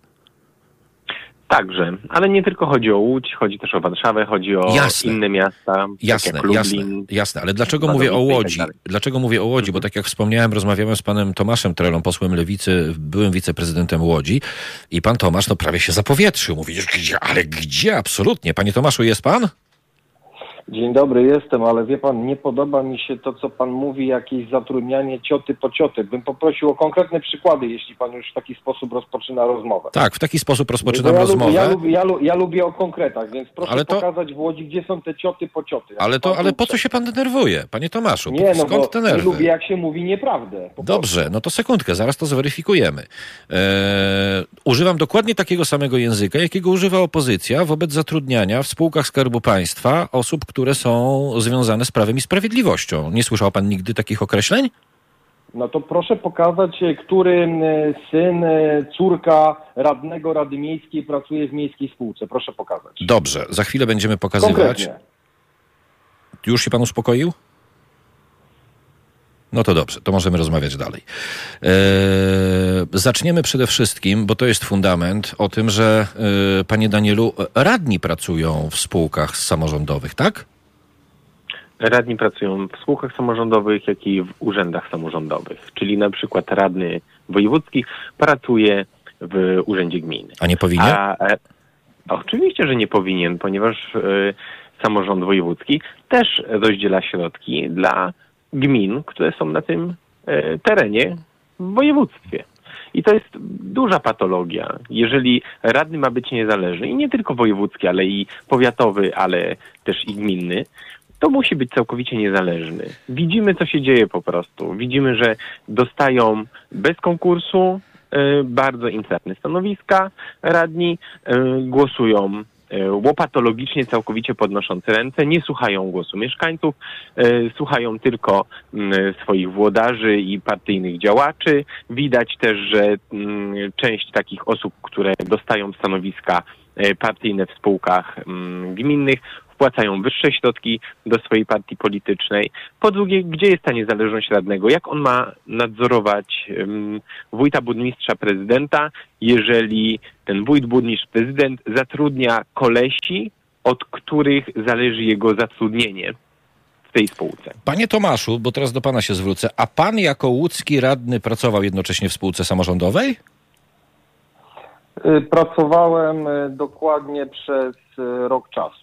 Speaker 6: Także, ale nie tylko chodzi o Łódź, chodzi też o Warszawę, chodzi o
Speaker 2: Jasne.
Speaker 6: inne miasta,
Speaker 2: Jasne,
Speaker 6: tak jak
Speaker 2: jasne,
Speaker 6: Lublin.
Speaker 2: jasne. Ale dlaczego mówię o
Speaker 6: tak
Speaker 2: Łodzi? Dlaczego mówię o Łodzi? Bo tak jak wspomniałem, rozmawiałem z panem Tomaszem Trelą, posłem Lewicy, byłym wiceprezydentem Łodzi i pan Tomasz no prawie się zapowietrzył. Mówi, ale gdzie? Absolutnie. Panie Tomaszu, jest pan?
Speaker 7: Dzień dobry, jestem, ale wie pan, nie podoba mi się to, co pan mówi, jakieś zatrudnianie cioty po cioty. Bym poprosił o konkretne przykłady, jeśli pan już w taki sposób rozpoczyna rozmowę.
Speaker 2: Tak, w taki sposób rozpoczynam
Speaker 7: ja
Speaker 2: rozmowę.
Speaker 7: Lubię, ja, lubię, ja, lu- ja lubię o konkretach, więc proszę
Speaker 2: to-
Speaker 7: pokazać w Łodzi, gdzie są te cioty po cioty.
Speaker 2: Ale to, ale po co się pan denerwuje, panie Tomaszu?
Speaker 7: Nie, no
Speaker 2: Skąd
Speaker 7: bo
Speaker 2: te nerwy?
Speaker 7: lubię, jak się mówi nieprawdę.
Speaker 2: Dobrze, no to sekundkę, zaraz to zweryfikujemy. Eee, używam dokładnie takiego samego języka, jakiego używa opozycja wobec zatrudniania w spółkach Skarbu Państwa osób, które są związane z prawem i sprawiedliwością. Nie słyszał pan nigdy takich określeń?
Speaker 7: No to proszę pokazać, e, który m, syn, e, córka radnego Rady Miejskiej pracuje w miejskiej spółce. Proszę pokazać.
Speaker 2: Dobrze, za chwilę będziemy pokazywać.
Speaker 7: Konkretnie.
Speaker 2: Już się pan uspokoił? No to dobrze, to możemy rozmawiać dalej. Eee, zaczniemy przede wszystkim, bo to jest fundament, o tym, że e, panie Danielu, radni pracują w spółkach samorządowych, tak?
Speaker 6: Radni pracują w spółkach samorządowych, jak i w urzędach samorządowych. Czyli na przykład radny wojewódzki pracuje w urzędzie gminy.
Speaker 2: A nie powinien?
Speaker 6: A, e, oczywiście, że nie powinien, ponieważ e, samorząd wojewódzki też rozdziela środki dla gmin, które są na tym e, terenie w województwie. I to jest duża patologia. Jeżeli radny ma być niezależny, i nie tylko wojewódzki, ale i powiatowy, ale też i gminny, to musi być całkowicie niezależny. Widzimy, co się dzieje po prostu. Widzimy, że dostają bez konkursu e, bardzo interne stanowiska radni, e, głosują łopatologicznie, całkowicie podnosząc ręce, nie słuchają głosu mieszkańców, e, słuchają tylko mm, swoich włodarzy i partyjnych działaczy. Widać też, że mm, część takich osób, które dostają stanowiska e, partyjne w spółkach mm, gminnych, wpłacają wyższe środki do swojej partii politycznej. Po drugie, gdzie jest ta niezależność radnego? Jak on ma nadzorować um, wójta, burmistrza, prezydenta, jeżeli ten wójt, burmistrz, prezydent zatrudnia kolesi, od których zależy jego zatrudnienie w tej spółce?
Speaker 2: Panie Tomaszu, bo teraz do pana się zwrócę, a pan jako łódzki radny pracował jednocześnie w spółce samorządowej?
Speaker 7: Y, Pracowałem y, dokładnie przez y, rok czasu.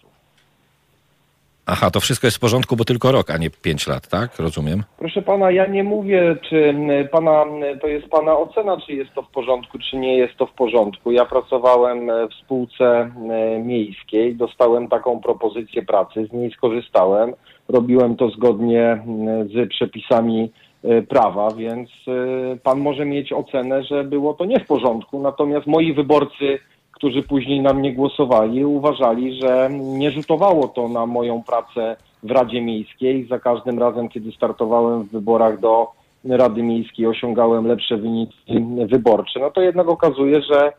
Speaker 2: Aha, to wszystko jest w porządku, bo tylko rok, a nie pięć lat, tak? Rozumiem.
Speaker 7: Proszę pana, ja nie mówię, czy pana, to jest pana ocena, czy jest to w porządku, czy nie jest to w porządku. Ja pracowałem y, w spółce miejskiej, dostałem taką propozycję pracy, z niej skorzystałem. Robiłem to zgodnie z przepisami y, prawa, więc y, pan może mieć ocenę, że było to nie w porządku. Natomiast moi wyborcy, którzy później na mnie głosowali, uważali, że nie rzutowało to na moją pracę w Radzie Miejskiej. Za każdym razem, kiedy startowałem w wyborach do Rady Miejskiej, osiągałem lepsze wyniki wyborcze. No to jednak okazuje, że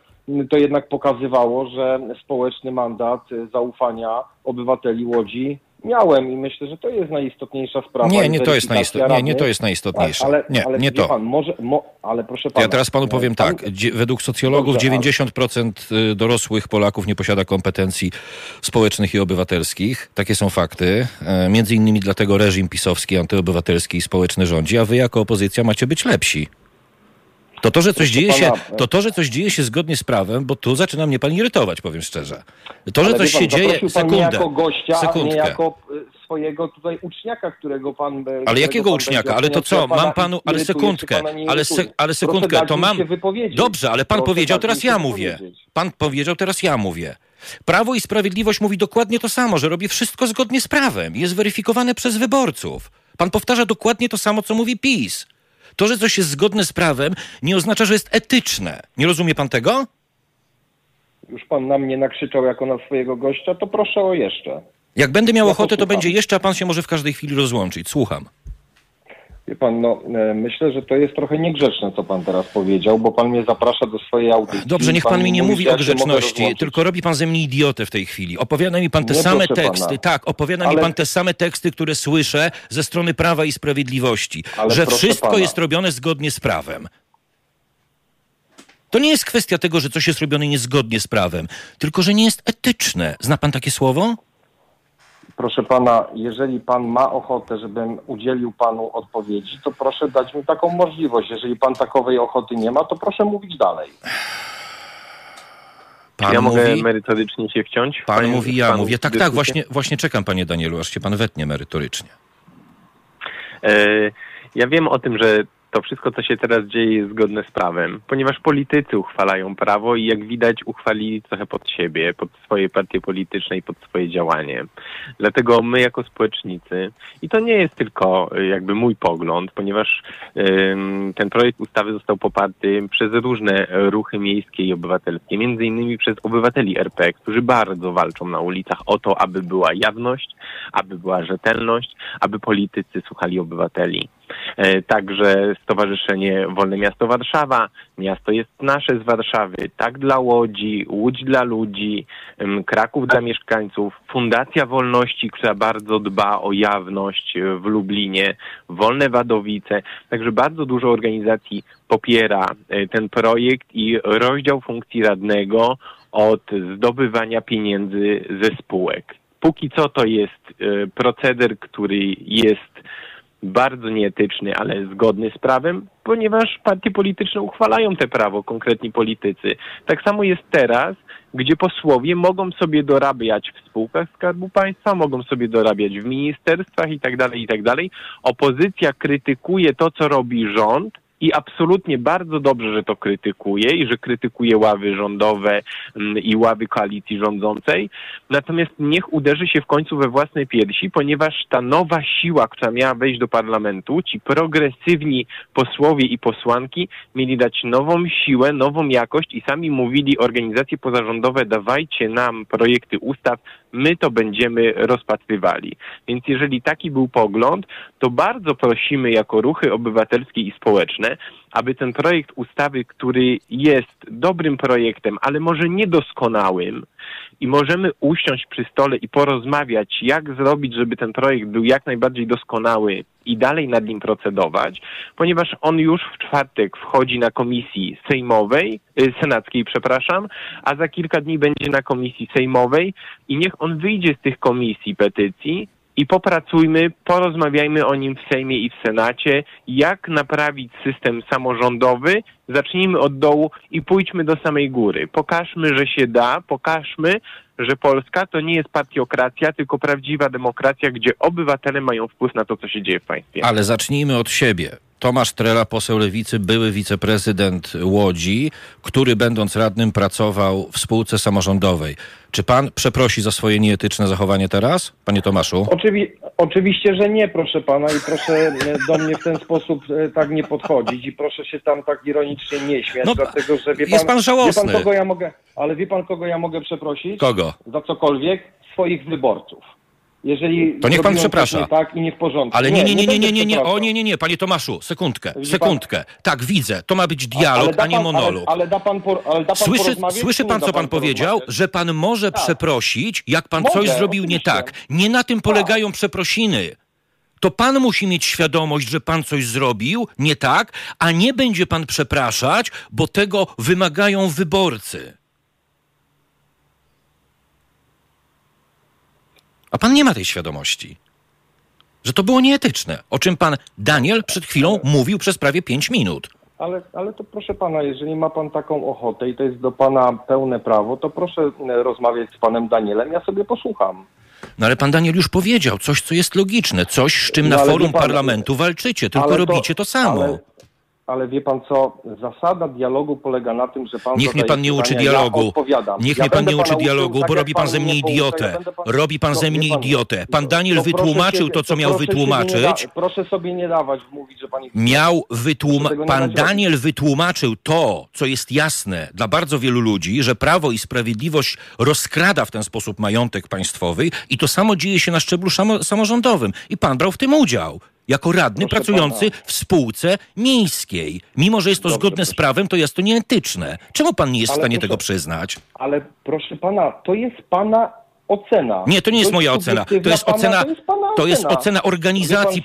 Speaker 7: to jednak pokazywało, że społeczny mandat zaufania obywateli Łodzi miałem i myślę, że to jest najistotniejsza sprawa.
Speaker 2: Nie, nie to jest. Nie, nie to jest najistotniejsze.
Speaker 7: Ale,
Speaker 2: Nie,
Speaker 7: ale
Speaker 2: nie to.
Speaker 7: Pan, może, mo, ale proszę pana.
Speaker 2: ja teraz panu powiem
Speaker 7: pan-
Speaker 2: tak. Według socjologów
Speaker 7: Dobrze, ale-
Speaker 2: 90% y, dorosłych Polaków nie posiada kompetencji społecznych i obywatelskich. Takie są fakty. E, Między innymi dlatego reżim pisowski, antyobywatelski i społeczny rządzi, a wy jako opozycja macie być lepsi. To to, że coś
Speaker 7: Proszę
Speaker 2: dzieje się, to to, że coś dzieje się zgodnie z prawem, bo tu zaczyna mnie pan irytować, powiem szczerze. To, że coś
Speaker 7: pan,
Speaker 2: się dzieje,
Speaker 7: zaprosił pan
Speaker 2: sekundę,
Speaker 7: jako gościa, a nie
Speaker 2: sekundkę.
Speaker 7: jako y, swojego tutaj uczniaka, którego pan... którego
Speaker 2: Ale jakiego
Speaker 7: pan
Speaker 2: uczniaka? Ale to co? Mam panu, ale sekundkę, ale, se, ale sekundkę, to mam. Dobrze, ale pan
Speaker 7: Proszę
Speaker 2: powiedział, teraz ja mówię. Pan powiedział, teraz ja mówię. Prawo i Sprawiedliwość mówi dokładnie to samo, że robi wszystko zgodnie z prawem. Jest weryfikowane przez wyborców. Pan powtarza dokładnie to samo, co mówi PiS. To, że coś jest zgodne z prawem, nie oznacza, że jest etyczne. Nie rozumie pan tego?
Speaker 7: Już pan na mnie nakrzyczał jako na swojego gościa, to proszę o jeszcze.
Speaker 2: Jak będę miał
Speaker 7: Ja
Speaker 2: ochotę, to będzie jeszcze, a pan się może w każdej chwili rozłączyć. Słucham.
Speaker 7: Wie pan, no e, myślę, że to jest trochę niegrzeczne, co pan teraz powiedział, bo pan mnie zaprasza do swojej audycji.
Speaker 2: Dobrze, niech pan mi nie mówi
Speaker 7: że
Speaker 2: o grzeczności, tylko robi pan ze mnie idiotę w tej chwili. Opowiada mi pan te
Speaker 7: Nie,
Speaker 2: same teksty,
Speaker 7: pana.
Speaker 2: tak, opowiada mi
Speaker 7: Ale-
Speaker 2: pan te same teksty, które słyszę ze strony Prawa i Sprawiedliwości,
Speaker 7: Ale
Speaker 2: że wszystko
Speaker 7: pana.
Speaker 2: jest robione zgodnie z prawem. To nie jest kwestia tego, że coś jest robione niezgodnie z prawem, tylko że nie jest etyczne. Zna pan takie słowo?
Speaker 7: Proszę pana, jeżeli pan ma ochotę, żebym udzielił panu odpowiedzi, to proszę dać mi taką możliwość. Jeżeli pan takowej ochoty nie ma, to proszę mówić dalej.
Speaker 2: Pan
Speaker 6: ja mogę
Speaker 2: mówi,
Speaker 6: merytorycznie się wciąć?
Speaker 2: pan
Speaker 6: Panie-
Speaker 2: mówi, ja
Speaker 6: panu
Speaker 2: mówię. Tak, tak,
Speaker 6: dyskusję?
Speaker 2: właśnie, właśnie czekam, panie Danielu, aż się pan wetnie merytorycznie.
Speaker 6: E, Ja wiem o tym, że to wszystko, co się teraz dzieje, jest zgodne z prawem, ponieważ politycy uchwalają prawo i jak widać, uchwalili trochę pod siebie, pod swoje partie polityczne i pod swoje działanie. Dlatego my, jako społecznicy, i to nie jest tylko e, jakby mój pogląd, ponieważ em, ten projekt ustawy został poparty przez różne ruchy miejskie i obywatelskie, między innymi przez obywateli RP, którzy bardzo walczą na ulicach o to, aby była jawność, aby była rzetelność, aby politycy słuchali obywateli. E, Także Stowarzyszenie Wolne Miasto Warszawa, Miasto jest nasze z Warszawy, Tak dla Łodzi, Łódź dla ludzi, Kraków dla mieszkańców, Fundacja Wolności, która bardzo dba o jawność e, w Lublinie, Wolne Wadowice. Także bardzo dużo organizacji popiera e, ten projekt i rozdział funkcji radnego od zdobywania pieniędzy ze spółek. Póki co to jest proceder, który jest bardzo nieetyczny, ale zgodny z prawem, ponieważ partie polityczne uchwalają te prawo, konkretni politycy. Tak samo jest teraz, gdzie posłowie mogą sobie dorabiać w spółkach Skarbu Państwa, mogą sobie dorabiać w ministerstwach i tak dalej, i tak. Opozycja krytykuje to, co robi rząd, i absolutnie bardzo dobrze, że to krytykuje i że krytykuje ławy rządowe mm, i ławy koalicji rządzącej. Natomiast niech uderzy się w końcu we własne piersi, ponieważ ta nowa siła, która miała wejść do parlamentu, ci progresywni posłowie i posłanki mieli dać nową siłę, nową jakość i sami mówili organizacje pozarządowe, dawajcie nam projekty ustaw, my to będziemy rozpatrywali. Więc jeżeli taki był pogląd, to bardzo prosimy jako ruchy obywatelskie i społeczne, aby ten projekt ustawy, który jest dobrym projektem, ale może niedoskonałym, i możemy usiąść przy stole i porozmawiać, jak zrobić, żeby ten projekt był jak najbardziej doskonały i dalej nad nim procedować, ponieważ on już w czwartek wchodzi na komisji sejmowej, y, senackiej, przepraszam, a za kilka dni będzie na komisji sejmowej i niech on wyjdzie z tych komisji petycji i popracujmy, porozmawiajmy o nim w Sejmie i w Senacie, jak naprawić system samorządowy, zacznijmy od dołu i pójdźmy do samej góry. Pokażmy, że się da, pokażmy, że Polska to nie jest partiokracja, tylko prawdziwa demokracja, gdzie obywatele mają wpływ na to, co się dzieje w państwie.
Speaker 2: Ale zacznijmy od siebie. Tomasz Trela, poseł Lewicy, były wiceprezydent Łodzi, który będąc radnym pracował w spółce samorządowej. Czy pan przeprosi za swoje nieetyczne zachowanie teraz, panie Tomaszu?
Speaker 7: Oczywi- oczywiście, że nie, proszę pana, i proszę e, do mnie w ten sposób e, tak nie podchodzić i proszę się tam tak ironicznie nie śmiać,
Speaker 2: No,
Speaker 7: dlatego że wie pan,
Speaker 2: jest pan żałosny.
Speaker 7: Wie pan, kogo ja mogę, ale wie pan, kogo ja mogę przeprosić?
Speaker 2: Kogo?
Speaker 7: Za cokolwiek? Swoich wyborców. Jeżeli
Speaker 2: To niech pan przeprasza.
Speaker 7: Nie tak i nie w porządku.
Speaker 2: Ale nie, nie, nie, nie, nie, nie, nie, o nie, nie, nie, panie Tomaszu, sekundkę, sekundkę. Tak, widzę, to ma być dialog,
Speaker 7: da
Speaker 2: a nie
Speaker 7: pan-
Speaker 2: monolog.
Speaker 7: Ale, ale da pan, por, ale da pan
Speaker 2: Słyszy, słyszy
Speaker 7: nie
Speaker 2: pan, co pan powiedział?
Speaker 7: porozmawiać?
Speaker 2: Że pan może
Speaker 7: Tak.
Speaker 2: przeprosić, jak pan
Speaker 7: Mogę,
Speaker 2: coś zrobił nie
Speaker 7: oczywiście.
Speaker 2: tak. Nie na tym polegają przeprosiny. To pan musi mieć świadomość, że pan coś zrobił nie tak, a nie będzie pan przepraszać, bo tego wymagają wyborcy. A pan nie ma tej świadomości. Że to było nieetyczne, o czym pan Daniel przed chwilą mówił przez prawie pięć minut.
Speaker 7: Ale, ale to proszę pana, jeżeli ma pan taką ochotę i to jest do pana pełne prawo, to proszę e, rozmawiać z panem Danielem, ja sobie posłucham.
Speaker 2: No ale pan Daniel już powiedział coś, co jest logiczne, coś, z czym
Speaker 7: No
Speaker 2: na forum
Speaker 7: pan-
Speaker 2: parlamentu walczycie, tylko
Speaker 7: Ale
Speaker 2: robicie to samo.
Speaker 7: Ale, ale wie pan co, zasada dialogu polega na tym, że pan
Speaker 2: Niech mnie pan nie uczy
Speaker 7: pytania,
Speaker 2: dialogu.
Speaker 7: Ja.
Speaker 2: Niech
Speaker 7: ja
Speaker 2: mnie pan nie uczy dialogu,
Speaker 7: tak
Speaker 2: bo robi pan ze mnie idiotę.
Speaker 7: ja
Speaker 2: Robi pan
Speaker 7: No,
Speaker 2: ze mnie idiotę. Pan Daniel
Speaker 7: to proszę
Speaker 2: wytłumaczył
Speaker 7: się-
Speaker 2: to, co miał
Speaker 7: się nie
Speaker 2: wytłumaczyć.
Speaker 7: da- Proszę sobie nie dawać mówić, że pani...
Speaker 2: Miał wytłumaczyć. Pan. Daniel wytłumaczył to, co jest jasne dla bardzo wielu ludzi, że Prawo i Sprawiedliwość rozkrada w ten sposób majątek państwowy i to samo dzieje się na szczeblu samorządowym. I pan brał w tym udział. Jako radny
Speaker 7: Proszę
Speaker 2: pracujący
Speaker 7: pana.
Speaker 2: w spółce miejskiej. Mimo, że jest to
Speaker 7: Dobrze,
Speaker 2: zgodne z
Speaker 7: proszę.
Speaker 2: prawem, to jest to nieetyczne. Czemu pan nie jest w
Speaker 7: Ale
Speaker 2: stanie
Speaker 7: proszę-
Speaker 2: tego przyznać?
Speaker 7: Ale proszę pana, to jest pana ocena.
Speaker 2: Nie, to nie jest
Speaker 7: Dość
Speaker 2: moja ocena. To jest
Speaker 7: pana,
Speaker 2: ocena,
Speaker 7: to jest,
Speaker 2: to jest
Speaker 7: ocena.
Speaker 2: ocena organizacji.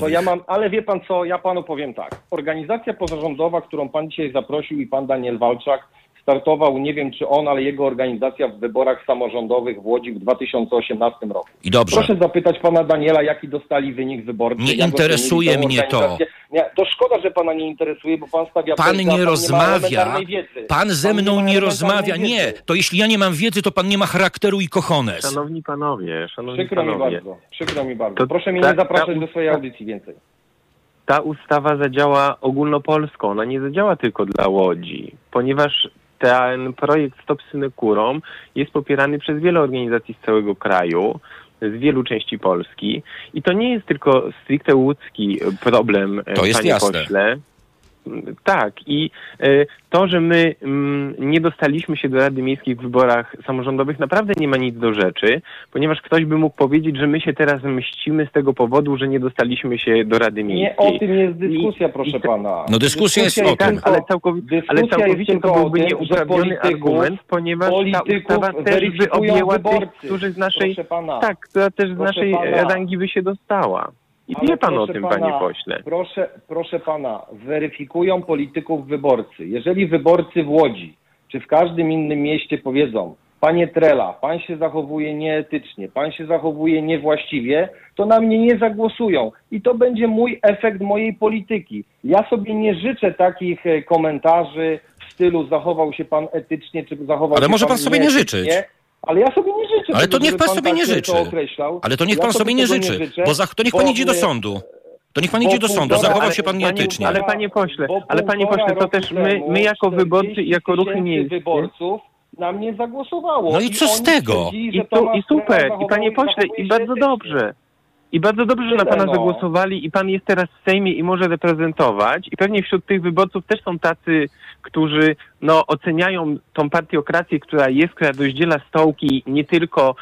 Speaker 7: To ja mam, ale wie pan co, ja panu powiem tak. Organizacja pozarządowa, którą pan dzisiaj zaprosił i pan Daniel Walczak startował, nie wiem czy on, ale jego organizacja w wyborach samorządowych w Łodzi w 2018 roku.
Speaker 2: I dobrze.
Speaker 7: Proszę zapytać pana Daniela, jaki dostali wynik wyborczy.
Speaker 2: Nie interesuje mnie to.
Speaker 7: Nie, to szkoda, że pana nie interesuje, bo pan stawia
Speaker 2: Pan nie
Speaker 7: ma
Speaker 2: rozmawia.
Speaker 7: wiedzy.
Speaker 2: Pan ze
Speaker 7: Pan
Speaker 2: mną
Speaker 7: ma
Speaker 2: nie
Speaker 7: elementarnej
Speaker 2: rozmawia.
Speaker 7: wiedzy.
Speaker 2: Nie. To jeśli ja nie mam wiedzy, to pan nie ma charakteru i kochones.
Speaker 6: Szanowni panowie, szanowni
Speaker 7: Przykro mi
Speaker 6: panowie,
Speaker 7: bardzo, przykro mi bardzo.
Speaker 6: To
Speaker 7: Proszę mnie
Speaker 6: ta-
Speaker 7: nie zapraszać
Speaker 6: ta
Speaker 7: do swojej audycji więcej.
Speaker 6: ta ustawa zadziała ogólnopolsko, ona nie zadziała tylko dla Łodzi, ponieważ ten projekt Stop Synekurom jest popierany przez wiele organizacji z całego kraju, z wielu części Polski i to nie jest tylko stricte łódzki problem,
Speaker 2: To jest
Speaker 6: panie
Speaker 2: jasne.
Speaker 6: pośle. Tak i e, to, że my mm, nie dostaliśmy się do Rady Miejskiej w wyborach samorządowych naprawdę nie ma nic do rzeczy, ponieważ ktoś by mógł powiedzieć, że my się teraz mścimy z tego powodu, że nie dostaliśmy się do Rady Miejskiej.
Speaker 7: Nie o tym jest dyskusja,
Speaker 6: I-
Speaker 7: proszę
Speaker 6: i-
Speaker 7: pana.
Speaker 2: No dyskusja jest o tym.
Speaker 6: Tak, ale, całkowi- ale
Speaker 7: dyskusja
Speaker 6: całkowicie to byłby
Speaker 7: tym,
Speaker 6: nieuprawniony argument, ponieważ ta ustawa też by objęła tych,
Speaker 7: wyborcy.
Speaker 6: którzy z naszej, tak, która też z naszej
Speaker 7: pana.
Speaker 6: rangi by się dostała. I
Speaker 7: Ale
Speaker 6: wie pan o tym,
Speaker 7: pana,
Speaker 6: panie pośle.
Speaker 7: Proszę, proszę pana, weryfikują polityków wyborcy. Jeżeli wyborcy w Łodzi czy w każdym innym mieście powiedzą, panie Trela, pan się zachowuje nieetycznie, pan się zachowuje niewłaściwie, to na mnie nie zagłosują. I to będzie mój efekt mojej polityki. Ja sobie nie życzę takich e, komentarzy w stylu zachował się pan etycznie, czy zachował
Speaker 2: Ale
Speaker 7: się
Speaker 2: może
Speaker 7: pan
Speaker 2: pan sobie nie życzyć.
Speaker 7: Ale ja sobie nie życzę.
Speaker 2: Ale to niech
Speaker 7: żeby
Speaker 2: pan sobie
Speaker 7: tak
Speaker 2: nie życzy.
Speaker 7: Określał.
Speaker 2: Ale to niech
Speaker 7: Ja
Speaker 2: pan sobie nie życzy,
Speaker 7: życzę,
Speaker 2: bo za, to niech pan
Speaker 7: bo
Speaker 2: idzie do sądu. To niech pan idzie do sądu. Zachował się pan nieetycznie.
Speaker 6: ale panie pośle, ale panie pośle, to też my- my jako wyborcy i
Speaker 7: 40
Speaker 6: jako ruchy miejskie-
Speaker 7: wyborców na mnie zagłosowało.
Speaker 2: No i co z tego?
Speaker 6: I, tu, I super, i panie pośle, i bardzo dobrze. I bardzo dobrze, że na pana
Speaker 7: no.
Speaker 6: zagłosowali i pan jest teraz w Sejmie i może reprezentować. I pewnie wśród tych wyborców też są tacy, którzy no, oceniają tą partiokrację, która jest, która rozdziela stołki nie tylko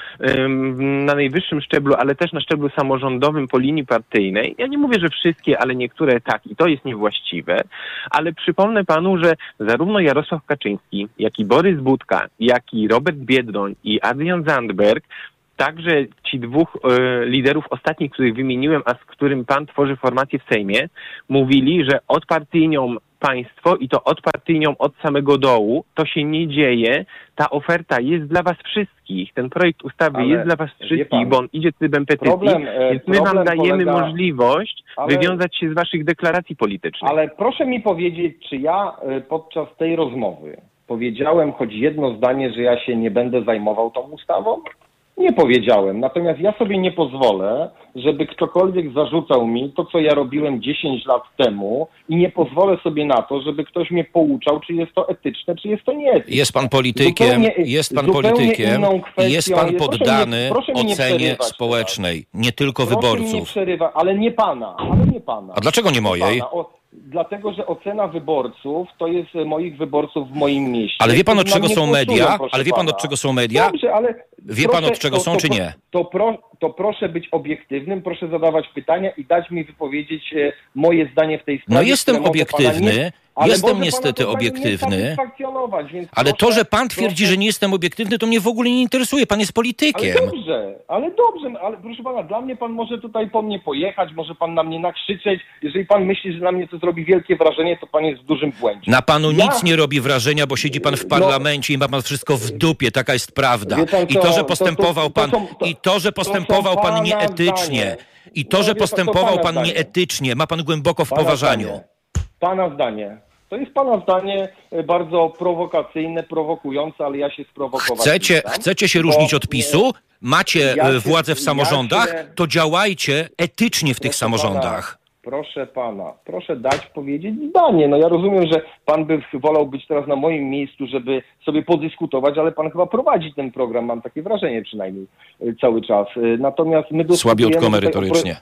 Speaker 6: na najwyższym szczeblu, ale też na szczeblu samorządowym po linii partyjnej. Ja nie mówię, że wszystkie, ale niektóre tak i to jest niewłaściwe. Ale przypomnę panu, że zarówno Jarosław Kaczyński, jak i Borys Budka, jak i Robert Biedroń i Adrian Zandberg Także ci dwóch e, liderów ostatnich, których wymieniłem, a z którym pan tworzy formację w Sejmie, mówili, że odpartyjnią państwo i to odpartyjnią od samego dołu, to się nie dzieje. Ta oferta jest dla was wszystkich. Ten projekt ustawy
Speaker 7: Ale
Speaker 6: jest dla was wszystkich,
Speaker 7: pan,
Speaker 6: bo on idzie trybem petycji,
Speaker 7: problem, e,
Speaker 6: więc my wam dajemy
Speaker 7: polega-
Speaker 6: możliwość
Speaker 7: Ale-
Speaker 6: wywiązać się z waszych deklaracji politycznych.
Speaker 7: Ale proszę mi powiedzieć, czy ja e, podczas tej rozmowy powiedziałem choć jedno zdanie, że ja się nie będę zajmował tą ustawą? Nie powiedziałem. Natomiast ja sobie nie pozwolę, żeby ktokolwiek zarzucał mi to, co ja robiłem 10 lat temu i nie pozwolę sobie na to, żeby ktoś mnie pouczał, czy jest to etyczne, czy jest to nieetyczne.
Speaker 2: Jest pan politykiem,
Speaker 7: Zupełnie-
Speaker 2: jest pan politykiem
Speaker 7: kwestią
Speaker 2: jest pan
Speaker 7: jest- proszę
Speaker 2: poddany
Speaker 7: mnie- proszę nie
Speaker 2: ocenie społecznej, nie tylko
Speaker 7: Proszę mi nie
Speaker 2: wyborców.
Speaker 7: przerywa, ale nie pana, ale nie pana.
Speaker 2: A dlaczego nie mojej?
Speaker 7: Pana. O, dlatego, że ocena wyborców to jest e, moich wyborców w moim mieście.
Speaker 2: Ale wie pan od czego są media?
Speaker 7: proszę
Speaker 2: Ale wie pan
Speaker 7: pana.
Speaker 2: od czego są media?
Speaker 7: Dobrze, ale
Speaker 2: Wie pan, od czego są, czy nie?
Speaker 7: To, pro, to proszę być obiektywnym, proszę zadawać pytania i dać mi wypowiedzieć e, moje zdanie w tej sprawie.
Speaker 2: No jestem obiektywny,
Speaker 7: nie- ale
Speaker 2: jestem niestety
Speaker 7: to pani
Speaker 2: obiektywny.
Speaker 7: więc
Speaker 2: Ale to, że pan twierdzi,
Speaker 7: proszę-
Speaker 2: że nie jestem obiektywny, to mnie w ogóle nie interesuje. Pan jest
Speaker 7: ale
Speaker 2: politykiem.
Speaker 7: dobrze, ale dobrze, ale proszę pana, dla mnie pan może tutaj po mnie pojechać, może pan na mnie nakrzyczeć. Jeżeli pan myśli, że na mnie to zrobi wielkie wrażenie, to pan jest w dużym błędzie.
Speaker 2: Na panu
Speaker 7: Ja-
Speaker 2: nic nie robi wrażenia, bo siedzi pan w
Speaker 7: No-
Speaker 2: parlamencie i ma pan wszystko w dupie, taka jest prawda.
Speaker 7: Pan
Speaker 2: I to, że
Speaker 7: to-
Speaker 2: postępował
Speaker 7: to- to
Speaker 2: pan,
Speaker 7: są- to-
Speaker 2: i to, że
Speaker 7: to
Speaker 2: postępował pan nieetycznie,
Speaker 7: zdanie.
Speaker 2: i to,
Speaker 7: No,
Speaker 2: że
Speaker 7: pan, to
Speaker 2: postępował pan nieetycznie, ma pan głęboko w
Speaker 7: Pana
Speaker 2: poważaniu.
Speaker 7: zdanie. Pana zdanie. To jest pana zdanie e, bardzo prowokacyjne, prowokujące, ale ja się sprowokować
Speaker 2: Chcecie,
Speaker 7: nie
Speaker 2: chcecie się różnić od PiSu? Macie
Speaker 7: ja
Speaker 2: e,
Speaker 7: się-
Speaker 2: władzę w
Speaker 7: ja
Speaker 2: samorządach?
Speaker 7: się-
Speaker 2: To działajcie etycznie w tych samorządach.
Speaker 7: Proszę pana, proszę dać powiedzieć zdanie. No ja rozumiem, że pan by wolał być teraz na moim miejscu, żeby sobie podyskutować, ale pan chyba prowadzi ten program, mam takie wrażenie przynajmniej y, cały czas. Y, Natomiast my
Speaker 2: Słabiutko merytorycznie.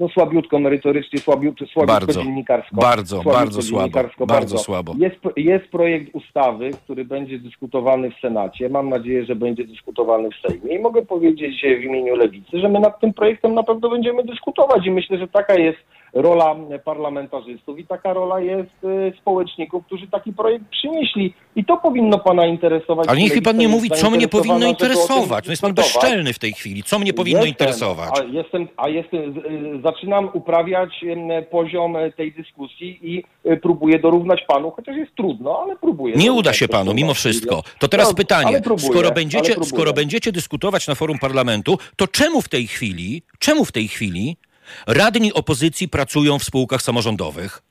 Speaker 7: No słabiutko merytorycznie, słabiutko, słabiutko
Speaker 2: Bardzo,
Speaker 7: dziennikarsko.
Speaker 2: bardzo,
Speaker 7: słabiutko
Speaker 2: bardzo słabo,
Speaker 7: dziennikarsko,
Speaker 2: bardzo słabo.
Speaker 7: Jest, jest projekt ustawy, który będzie dyskutowany w Senacie. Mam nadzieję, że będzie dyskutowany w Sejmie. I mogę powiedzieć w imieniu Lewicy, że my nad tym projektem na pewno będziemy dyskutować i myślę, że taka jest rola parlamentarzystów i taka rola jest y, społeczników, którzy taki projekt przynieśli. I to powinno pana interesować.
Speaker 2: Ale niech pan nie mówi, co mnie powinno interesować. No jest pan bezczelny w tej chwili. Co mnie powinno
Speaker 7: Jestem,
Speaker 2: interesować?
Speaker 7: A jestem, a jestem, y, zaczynam uprawiać poziom e, tej dyskusji i y, próbuję dorównać panu, chociaż jest trudno, ale próbuję.
Speaker 2: Nie uda się panu, mimo wszystko. To teraz
Speaker 7: No,
Speaker 2: pytanie,
Speaker 7: próbuję,
Speaker 2: skoro będziecie, skoro będziecie dyskutować na forum parlamentu, to czemu w tej chwili, czemu w tej chwili radni opozycji pracują w spółkach samorządowych?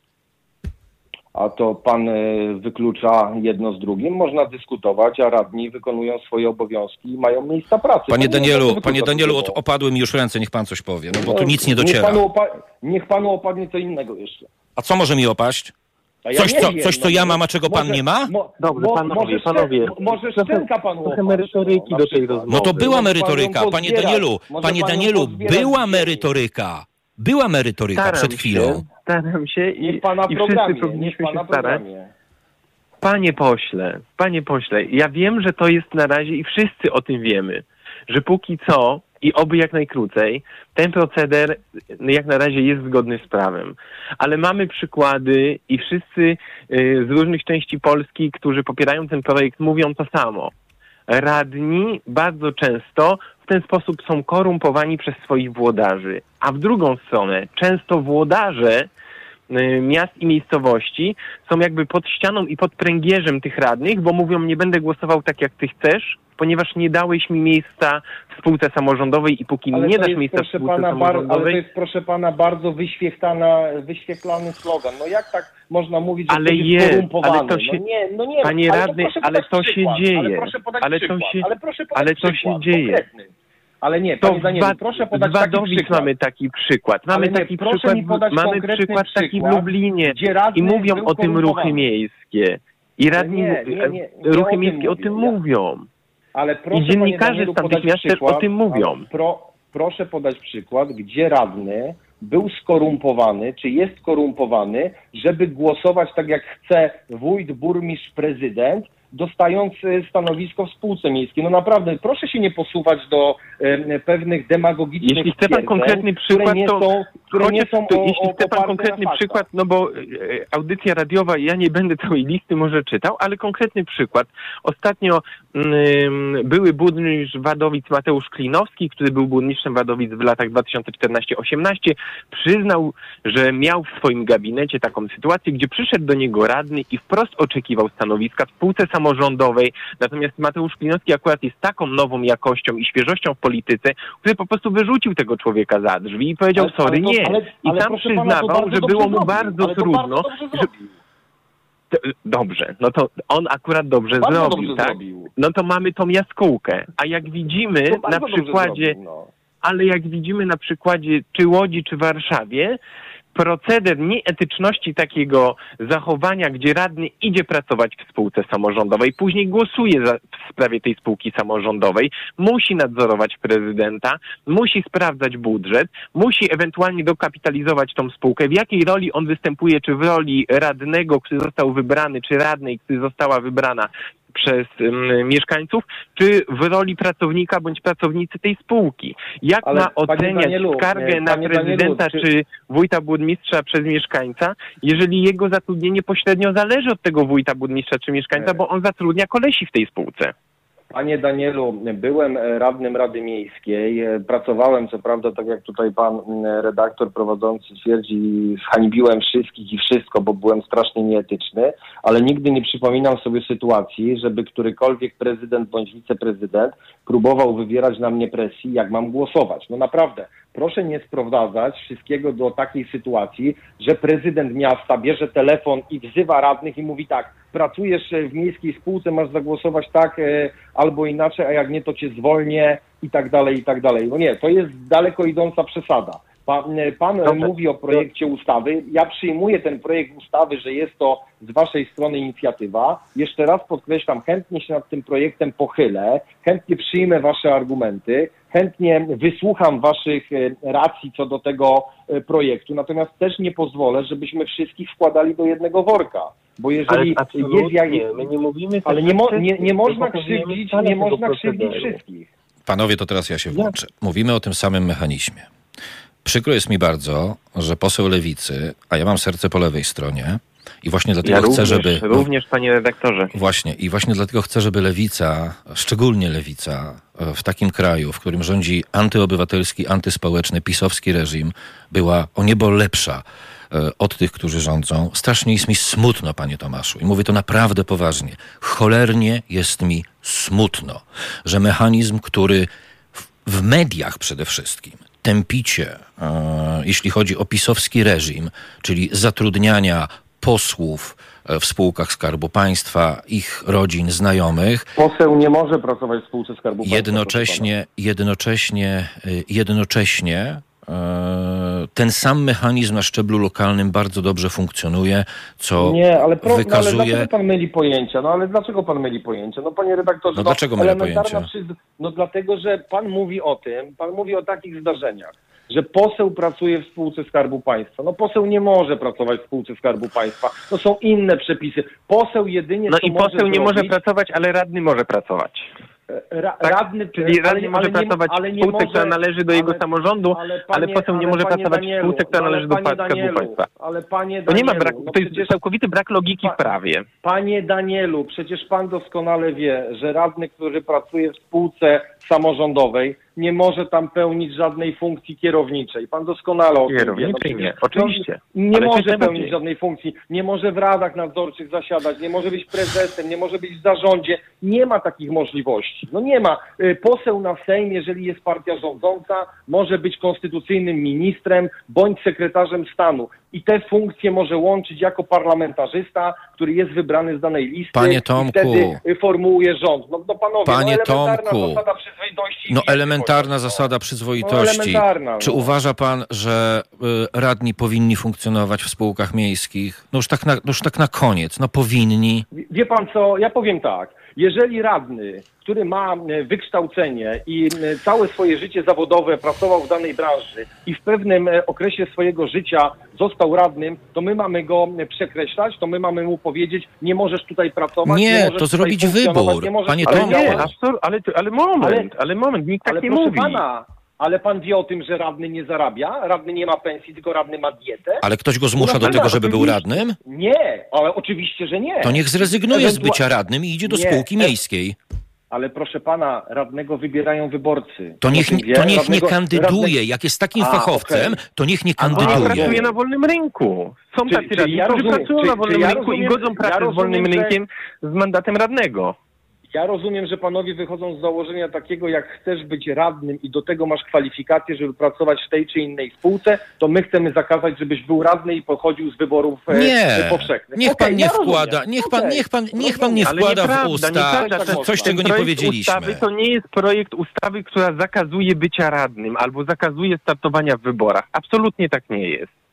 Speaker 7: A to pan y, wyklucza jedno z drugim. Można dyskutować, a radni wykonują swoje obowiązki i mają miejsca pracy.
Speaker 2: Panie
Speaker 7: Pan nie
Speaker 2: Danielu, panie Danielu, od, opadły mi już ręce, niech pan coś powie, no bo tu
Speaker 7: No,
Speaker 2: nic nie
Speaker 7: Niech
Speaker 2: dociera.
Speaker 7: panu, opa- niech panu opadnie co innego jeszcze.
Speaker 2: A co może mi opaść?
Speaker 7: Ja
Speaker 2: Coś, co-
Speaker 7: wiem,
Speaker 2: coś, co
Speaker 7: no,
Speaker 2: ja mam, a czego pan
Speaker 7: może-
Speaker 2: nie ma?
Speaker 7: Mo,
Speaker 6: Dobrze, panowie,
Speaker 7: może
Speaker 6: panowie,
Speaker 7: Może
Speaker 6: trochę-
Speaker 7: szczęka panu
Speaker 6: trochę
Speaker 7: opaść,
Speaker 6: merytoryki
Speaker 7: no,
Speaker 6: do tej rozmowy.
Speaker 2: No to była merytoryka, panie Danielu,
Speaker 7: może
Speaker 2: panie Danielu, była merytoryka. Była merytoryka
Speaker 6: Staram
Speaker 2: przed chwilą.
Speaker 6: Się, staram się i,
Speaker 7: Niech pana
Speaker 6: i wszyscy powinniśmy
Speaker 7: pana
Speaker 6: się starać. Panie pośle, panie pośle, ja wiem, że to jest na razie i wszyscy o tym wiemy, że póki co i oby jak najkrócej, ten proceder jak na razie jest zgodny z prawem. Ale mamy przykłady i wszyscy y, z różnych części Polski, którzy popierają ten projekt, mówią to samo. Radni bardzo często w ten sposób są korumpowani przez swoich włodarzy. A w drugą stronę, często włodarze miast i miejscowości są jakby pod ścianą i pod pręgierzem tych radnych, bo mówią, nie będę głosował tak, jak ty chcesz, ponieważ nie dałeś mi miejsca w spółce samorządowej i póki mi
Speaker 7: Ale
Speaker 6: nie dasz
Speaker 7: jest,
Speaker 6: miejsca w spółce
Speaker 7: pana, bar, ale to
Speaker 6: samorządowej,
Speaker 7: jest, proszę pana, bardzo wyświetlana, wyświetlany slogan. No jak tak można mówić, że
Speaker 6: Ale
Speaker 7: jest skorumpowany?
Speaker 6: ale to się-
Speaker 7: no nie, no nie.
Speaker 6: Panie
Speaker 7: ale to
Speaker 6: radny, ale to się dzieje.
Speaker 7: Ale proszę podać
Speaker 6: Ale to
Speaker 7: przykład,
Speaker 6: się-
Speaker 7: ale proszę podać
Speaker 6: ale to się dzieje.
Speaker 7: konkretny. Ale nie,
Speaker 6: to
Speaker 7: panie Danielu, proszę podać taki przykład.
Speaker 6: mamy taki przykład. Mamy
Speaker 7: nie,
Speaker 6: taki przykład, mamy przykład taki w Lublinie i mówią o tym ruchy
Speaker 7: korumpowany.
Speaker 6: miejskie. I radni,
Speaker 7: nie, nie, o
Speaker 6: ruchy
Speaker 7: tym
Speaker 6: miejskie o tym mówią.
Speaker 7: Ale proszę,
Speaker 6: I dziennikarze z tamtych miast też o tym mówią.
Speaker 7: Pro, proszę podać przykład, gdzie radny był skorumpowany, czy jest skorumpowany, żeby głosować tak jak chce wójt, burmistrz, prezydent, dostając e, stanowisko w spółce miejskiej. No naprawdę, proszę się nie posuwać do e, pewnych demagogicznych
Speaker 6: Jeśli chce pan konkretny przykład,
Speaker 7: które nie
Speaker 6: to
Speaker 7: są, które nie są
Speaker 6: to,
Speaker 7: o,
Speaker 6: jeśli chce pan konkretny przykład, no bo e, audycja radiowa, ja nie będę całej listy może czytał, ale konkretny przykład. Ostatnio mm, były burmistrz Wadowic Mateusz Klinowski, który był burmistrzem Wadowic w latach 2014-18, przyznał, że miał w swoim gabinecie taką sytuację, gdzie przyszedł do niego radny i wprost oczekiwał stanowiska w spółce samorządowej. Natomiast Mateusz Klinowski akurat jest taką nową jakością i świeżością w polityce, który po prostu wyrzucił tego człowieka za drzwi i powiedział, sorry,
Speaker 7: to-
Speaker 6: nie.
Speaker 7: ale-
Speaker 6: I
Speaker 7: ale
Speaker 6: tam
Speaker 7: pana,
Speaker 6: przyznawał,
Speaker 7: bardzo
Speaker 6: że było mu bardzo trudno.
Speaker 7: bardzo dobrze
Speaker 6: no to on akurat dobrze
Speaker 7: Bardzo
Speaker 6: zrobił,
Speaker 7: dobrze
Speaker 6: tak?
Speaker 7: zrobił.
Speaker 6: No to mamy tą jaskółkę. A jak widzimy na przykładzie,
Speaker 7: zrobił, no.
Speaker 6: ale jak widzimy na przykładzie czy Łodzi, czy Warszawie, proceder nieetyczności takiego zachowania, gdzie radny idzie pracować w spółce samorządowej, później głosuje za, w sprawie tej spółki samorządowej, musi nadzorować prezydenta, musi sprawdzać budżet, musi ewentualnie dokapitalizować tą spółkę. W jakiej roli on występuje, czy w roli radnego, który został wybrany, czy radnej, która została wybrana przez mieszkańców, czy w roli pracownika bądź pracownicy tej spółki. Jak
Speaker 7: Ale,
Speaker 6: ma oceniać
Speaker 7: Danielu,
Speaker 6: skargę
Speaker 7: e,
Speaker 6: na
Speaker 7: panie Danielu,
Speaker 6: prezydenta
Speaker 7: czy-
Speaker 6: czy wójta burmistrza przez mieszkańca, jeżeli jego zatrudnienie pośrednio zależy od tego wójta burmistrza czy mieszkańca, bo on zatrudnia kolesi w tej spółce.
Speaker 7: Panie Danielu, byłem radnym Rady Miejskiej. Pracowałem, co prawda, tak jak tutaj pan m, redaktor prowadzący twierdzi, zhańbiłem wszystkich i wszystko, bo byłem strasznie nieetyczny, ale nigdy nie przypominam sobie sytuacji, żeby którykolwiek prezydent bądź wiceprezydent próbował wywierać na mnie presji, jak mam głosować. No naprawdę, proszę nie sprowadzać wszystkiego do takiej sytuacji, że prezydent miasta bierze telefon i wzywa radnych i mówi tak, pracujesz w miejskiej spółce, masz zagłosować tak e, albo inaczej, a jak nie, to cię zwolnię i tak dalej, i tak dalej. No nie, to jest daleko idąca przesada. Pan, pan
Speaker 6: Dobrze.
Speaker 7: mówi o projekcie ustawy. Ja przyjmuję ten projekt ustawy, że jest to z waszej strony inicjatywa. Jeszcze raz podkreślam, chętnie się nad tym projektem pochylę, chętnie przyjmę wasze argumenty, chętnie wysłucham waszych e, racji co do tego e, projektu, natomiast też nie pozwolę, żebyśmy wszystkich wkładali do jednego worka. Bo
Speaker 6: Ale
Speaker 7: jeżeli jest jak...
Speaker 6: my nie mówimy...
Speaker 7: Ale
Speaker 6: też,
Speaker 7: nie, mo, nie, nie można krzywdzić, nie można krzywdzić wszystkich.
Speaker 2: Panowie, to teraz ja się włączę. Mówimy o tym samym mechanizmie. Przykro jest mi bardzo, że poseł lewicy, a ja mam serce po lewej stronie i właśnie dlatego
Speaker 6: Ja
Speaker 2: chcę,
Speaker 6: również,
Speaker 2: żeby...
Speaker 6: również, panie redaktorze.
Speaker 2: Właśnie i właśnie dlatego chcę, żeby lewica, szczególnie lewica, e, w takim kraju, w którym rządzi antyobywatelski, antyspołeczny, pisowski reżim, była o niebo lepsza e, od tych, którzy rządzą. Strasznie jest mi smutno, panie Tomaszu, i mówię to naprawdę poważnie. Cholernie jest mi smutno, że mechanizm, który w mediach przede wszystkim tępicie, e, jeśli chodzi o pisowski reżim, czyli zatrudniania posłów e, w spółkach Skarbu Państwa, ich rodzin, znajomych,
Speaker 7: Poseł nie może pracować w spółce Skarbu Państwa.
Speaker 2: jednocześnie, jednocześnie, y, jednocześnie e, ten sam mechanizm na szczeblu lokalnym bardzo dobrze funkcjonuje, co
Speaker 7: Nie, ale, pro, no, ale
Speaker 2: wykazuje...
Speaker 7: dlaczego pan myli pojęcia? No ale dlaczego pan myli pojęcia? No panie redaktorze,
Speaker 2: No dlaczego mylę
Speaker 7: elementarna
Speaker 2: pojęcia?
Speaker 7: przyz- No dlatego, że pan mówi o tym, pan mówi o takich zdarzeniach, że poseł pracuje w spółce Skarbu Państwa. No poseł nie może pracować w spółce Skarbu Państwa. To są inne przepisy. Poseł jedynie
Speaker 6: No i
Speaker 7: może
Speaker 6: poseł nie może
Speaker 7: zrobić,
Speaker 6: pracować, ale radny może pracować.
Speaker 7: Ra,
Speaker 6: Tak?
Speaker 7: radny,
Speaker 6: Czyli
Speaker 7: ale-
Speaker 6: radny może
Speaker 7: ale nie-
Speaker 6: pracować
Speaker 7: ale
Speaker 6: w
Speaker 7: nie
Speaker 6: spółce,
Speaker 7: może-
Speaker 6: która należy do jego
Speaker 7: ale-
Speaker 6: samorządu, ale,
Speaker 7: panie-
Speaker 6: poseł nie
Speaker 7: ale
Speaker 6: może pracować w
Speaker 7: Danielu,
Speaker 6: spółce, która
Speaker 7: ale
Speaker 6: należy do Skarbu
Speaker 7: Danielu,
Speaker 6: Państwa.
Speaker 7: Ale panie
Speaker 6: To nie ma
Speaker 7: Danielu,
Speaker 6: braku,
Speaker 7: no
Speaker 6: to jest
Speaker 7: przecież-
Speaker 6: całkowity brak logiki
Speaker 7: Pa-
Speaker 6: w prawie.
Speaker 7: Panie Danielu, przecież pan doskonale wie, że radny, który pracuje w spółce samorządowej, nie może tam pełnić żadnej funkcji kierowniczej. Pan doskonale o tym wie.
Speaker 6: Nie, oczywiście.
Speaker 7: No, nie
Speaker 6: Ale
Speaker 7: może pełnić żadnej funkcji, nie może w radach nadzorczych zasiadać, nie może być prezesem, nie może być w zarządzie. Nie ma takich możliwości. No nie ma. Y, Poseł na Sejm, jeżeli jest partia rządząca, może być konstytucyjnym ministrem bądź sekretarzem stanu. I te funkcje może łączyć jako parlamentarzysta, który jest wybrany z danej listy.
Speaker 2: Panie
Speaker 7: i
Speaker 2: Tomku.
Speaker 7: wtedy y, formułuje rząd. No, no panowie,
Speaker 2: Panie
Speaker 7: no elementarna
Speaker 2: Tomku.
Speaker 7: zasada przyzwoitości. i
Speaker 2: No
Speaker 7: wiecie,
Speaker 2: elementarna zasada przyzwoitości.
Speaker 7: No, elementarna,
Speaker 2: Czy
Speaker 7: no.
Speaker 2: uważa pan, że y, radni powinni funkcjonować w spółkach miejskich? No już tak na, no już tak na koniec, no powinni.
Speaker 7: Wie pan co, ja powiem tak. Jeżeli radny, który ma e, wykształcenie i e, całe swoje życie zawodowe pracował w danej branży i w pewnym e, okresie swojego życia został radnym, to my mamy go przekreślać, to my mamy mu powiedzieć, nie możesz tutaj pracować.
Speaker 2: Nie,
Speaker 7: możesz
Speaker 2: to zrobić wybór.
Speaker 7: nie możesz
Speaker 2: Panie
Speaker 6: Ale
Speaker 2: Tomku.
Speaker 6: nie, ale, ale moment, ale, moment, nikt tak
Speaker 7: Ale
Speaker 6: nie mówi.
Speaker 7: pana, ale pan wie o tym, że radny nie zarabia, radny nie ma pensji, tylko radny ma dietę?
Speaker 2: Ale ktoś go zmusza
Speaker 7: No
Speaker 2: do
Speaker 7: tak,
Speaker 2: tego, żeby był radnym?
Speaker 7: Nie, ale oczywiście, że nie.
Speaker 2: To niech zrezygnuje z
Speaker 7: Ewentua-
Speaker 2: bycia radnym i idzie do
Speaker 7: Nie,
Speaker 2: spółki
Speaker 7: e-
Speaker 2: miejskiej.
Speaker 7: Ale proszę pana, radnego wybierają wyborcy.
Speaker 2: To niech,
Speaker 7: wie?
Speaker 2: to niech nie
Speaker 7: Radnego-
Speaker 2: kandyduje.
Speaker 7: radnego-
Speaker 2: Jak jest takim
Speaker 7: A,
Speaker 2: fachowcem,
Speaker 7: okej.
Speaker 2: to niech nie
Speaker 6: Bo nie
Speaker 2: kandyduje.
Speaker 6: pracuje na wolnym rynku. Są
Speaker 7: Czy-
Speaker 6: tacy radni,
Speaker 7: ja
Speaker 6: którzy
Speaker 7: rozumiem-
Speaker 6: pracują
Speaker 7: czy-
Speaker 6: na wolnym
Speaker 7: ja
Speaker 6: rynku
Speaker 7: rozumiem-
Speaker 6: i godzą pracę
Speaker 7: ja
Speaker 6: z wolnym
Speaker 7: rozumiem, że-
Speaker 6: rynkiem z mandatem radnego.
Speaker 7: Ja rozumiem, że panowie wychodzą z założenia takiego, jak chcesz być radnym i do tego masz kwalifikacje, żeby pracować w tej czy innej spółce, to my chcemy zakazać, żebyś był radny i pochodził z wyborów e,
Speaker 2: Nie,
Speaker 7: powszechnych.
Speaker 2: niech pan
Speaker 7: Okej,
Speaker 2: nie
Speaker 7: ja
Speaker 2: wkłada, niech pan,
Speaker 7: Okej,
Speaker 2: niech pan, niech pan nie wkłada w usta
Speaker 6: nieprawda.
Speaker 7: Tak
Speaker 2: coś, czego nie
Speaker 6: projekt
Speaker 2: powiedzieliśmy.
Speaker 6: Ustawy to nie jest projekt ustawy, która zakazuje bycia radnym albo zakazuje startowania w wyborach. Absolutnie tak nie jest.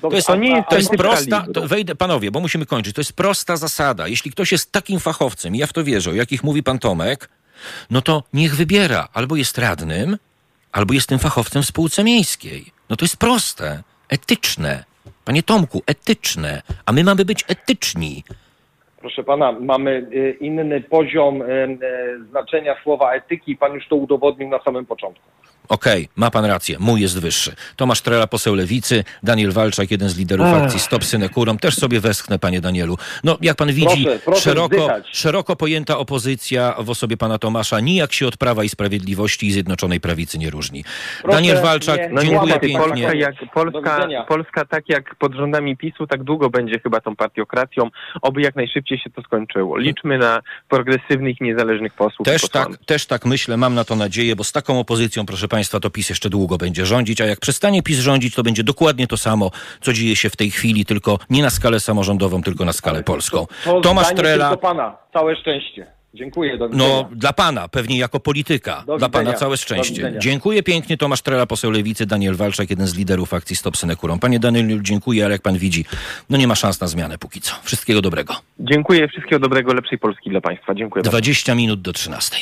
Speaker 2: To
Speaker 7: Dobrze,
Speaker 6: to jest
Speaker 2: to jest prosta, to wejdę, panowie, bo musimy kończyć. To jest prosta zasada. Jeśli ktoś jest takim fachowcem, i ja w to wierzę, o jakich mówi pan Tomek, no to niech wybiera. Albo jest radnym, albo jest tym fachowcem w spółce miejskiej. No to jest proste, etyczne. Panie Tomku, etyczne. A my mamy być etyczni.
Speaker 7: Proszę pana, mamy e, inny poziom e, e, znaczenia słowa etyki. Pan już to udowodnił na samym początku.
Speaker 2: Okej, ma pan rację, mój jest wyższy. Tomasz Trela, poseł Lewicy, Daniel Walczak, jeden z liderów
Speaker 6: Ach.
Speaker 2: akcji Stop Synekurom. Też sobie westchnę, panie Danielu. No, jak pan widzi,
Speaker 7: Proszę, proszę
Speaker 2: szeroko, szeroko pojęta opozycja w osobie pana Tomasza nijak się od Prawa i Sprawiedliwości i Zjednoczonej Prawicy nie różni.
Speaker 7: Proszę
Speaker 2: Daniel Walczak,
Speaker 7: nie-
Speaker 6: No
Speaker 2: dziękuję
Speaker 6: niestety,
Speaker 2: pięknie.
Speaker 6: Polska, jak, Polska. Polska tak jak pod rządami PiSu, tak długo będzie chyba tą partiokracją. Oby jak najszybciej się to skończyło. Liczmy na progresywnych, niezależnych posłów.
Speaker 2: Też tak, też tak myślę, mam na to nadzieję, bo z taką opozycją, proszę państwa, to PiS jeszcze długo będzie rządzić, a jak przestanie PiS rządzić, to będzie dokładnie to samo, co dzieje się w tej chwili, tylko nie na skalę samorządową, tylko na skalę polską.
Speaker 7: To
Speaker 2: Tomasz
Speaker 7: zdanie
Speaker 2: Trela,
Speaker 7: pana. Całe szczęście. Dziękuję.
Speaker 2: No, dla pana, pewnie jako polityka. Dla pana całe szczęście. Dziękuję pięknie. Tomasz Trela, poseł Lewicy, Daniel Walczak, jeden z liderów akcji Stop Synekurą. Panie Danielu, dziękuję, ale jak pan widzi, no nie ma szans na zmianę póki co. Wszystkiego dobrego.
Speaker 6: Dziękuję, wszystkiego dobrego, lepszej Polski dla Państwa. Dziękuję bardzo.
Speaker 2: 20 minut do 13.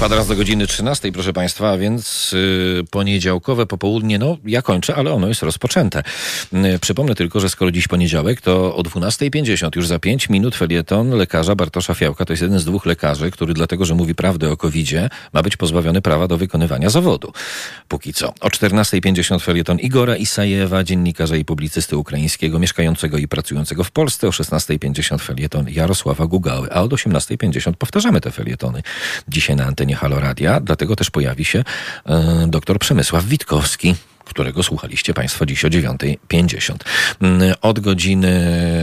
Speaker 2: Kwadrat do godziny 13, proszę Państwa, więc y, poniedziałkowe popołudnie, no ja kończę, ale ono jest rozpoczęte. Y, przypomnę tylko, że skoro dziś poniedziałek, to o 12.50, już za 5 minut felieton lekarza Bartosza Fiałka, to jest jeden z dwóch lekarzy, który dlatego, że mówi prawdę o COVID-zie, ma być pozbawiony prawa do wykonywania zawodu. Póki co. O 14.50 felieton Igora Isajewa, dziennikarza i publicysty ukraińskiego, mieszkającego i pracującego w Polsce. O 16.50 felieton Jarosława Gugały, a od 18.50 powtarzamy te felietony. Dzisiaj na antenie Halo Radia, dlatego też pojawi się e, dr Przemysław Witkowski którego słuchaliście Państwo dziś o 9.50. Mm, Od godziny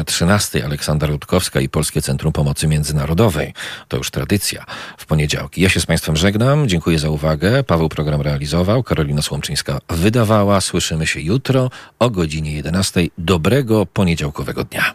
Speaker 2: 13 Aleksandra Rutkowska i Polskie Centrum Pomocy Międzynarodowej. To już tradycja w poniedziałki. Ja się z Państwem żegnam. Dziękuję za uwagę. Paweł program realizował. Karolina Słomczyńska wydawała. Słyszymy się jutro o godzinie 11. Dobrego poniedziałkowego dnia.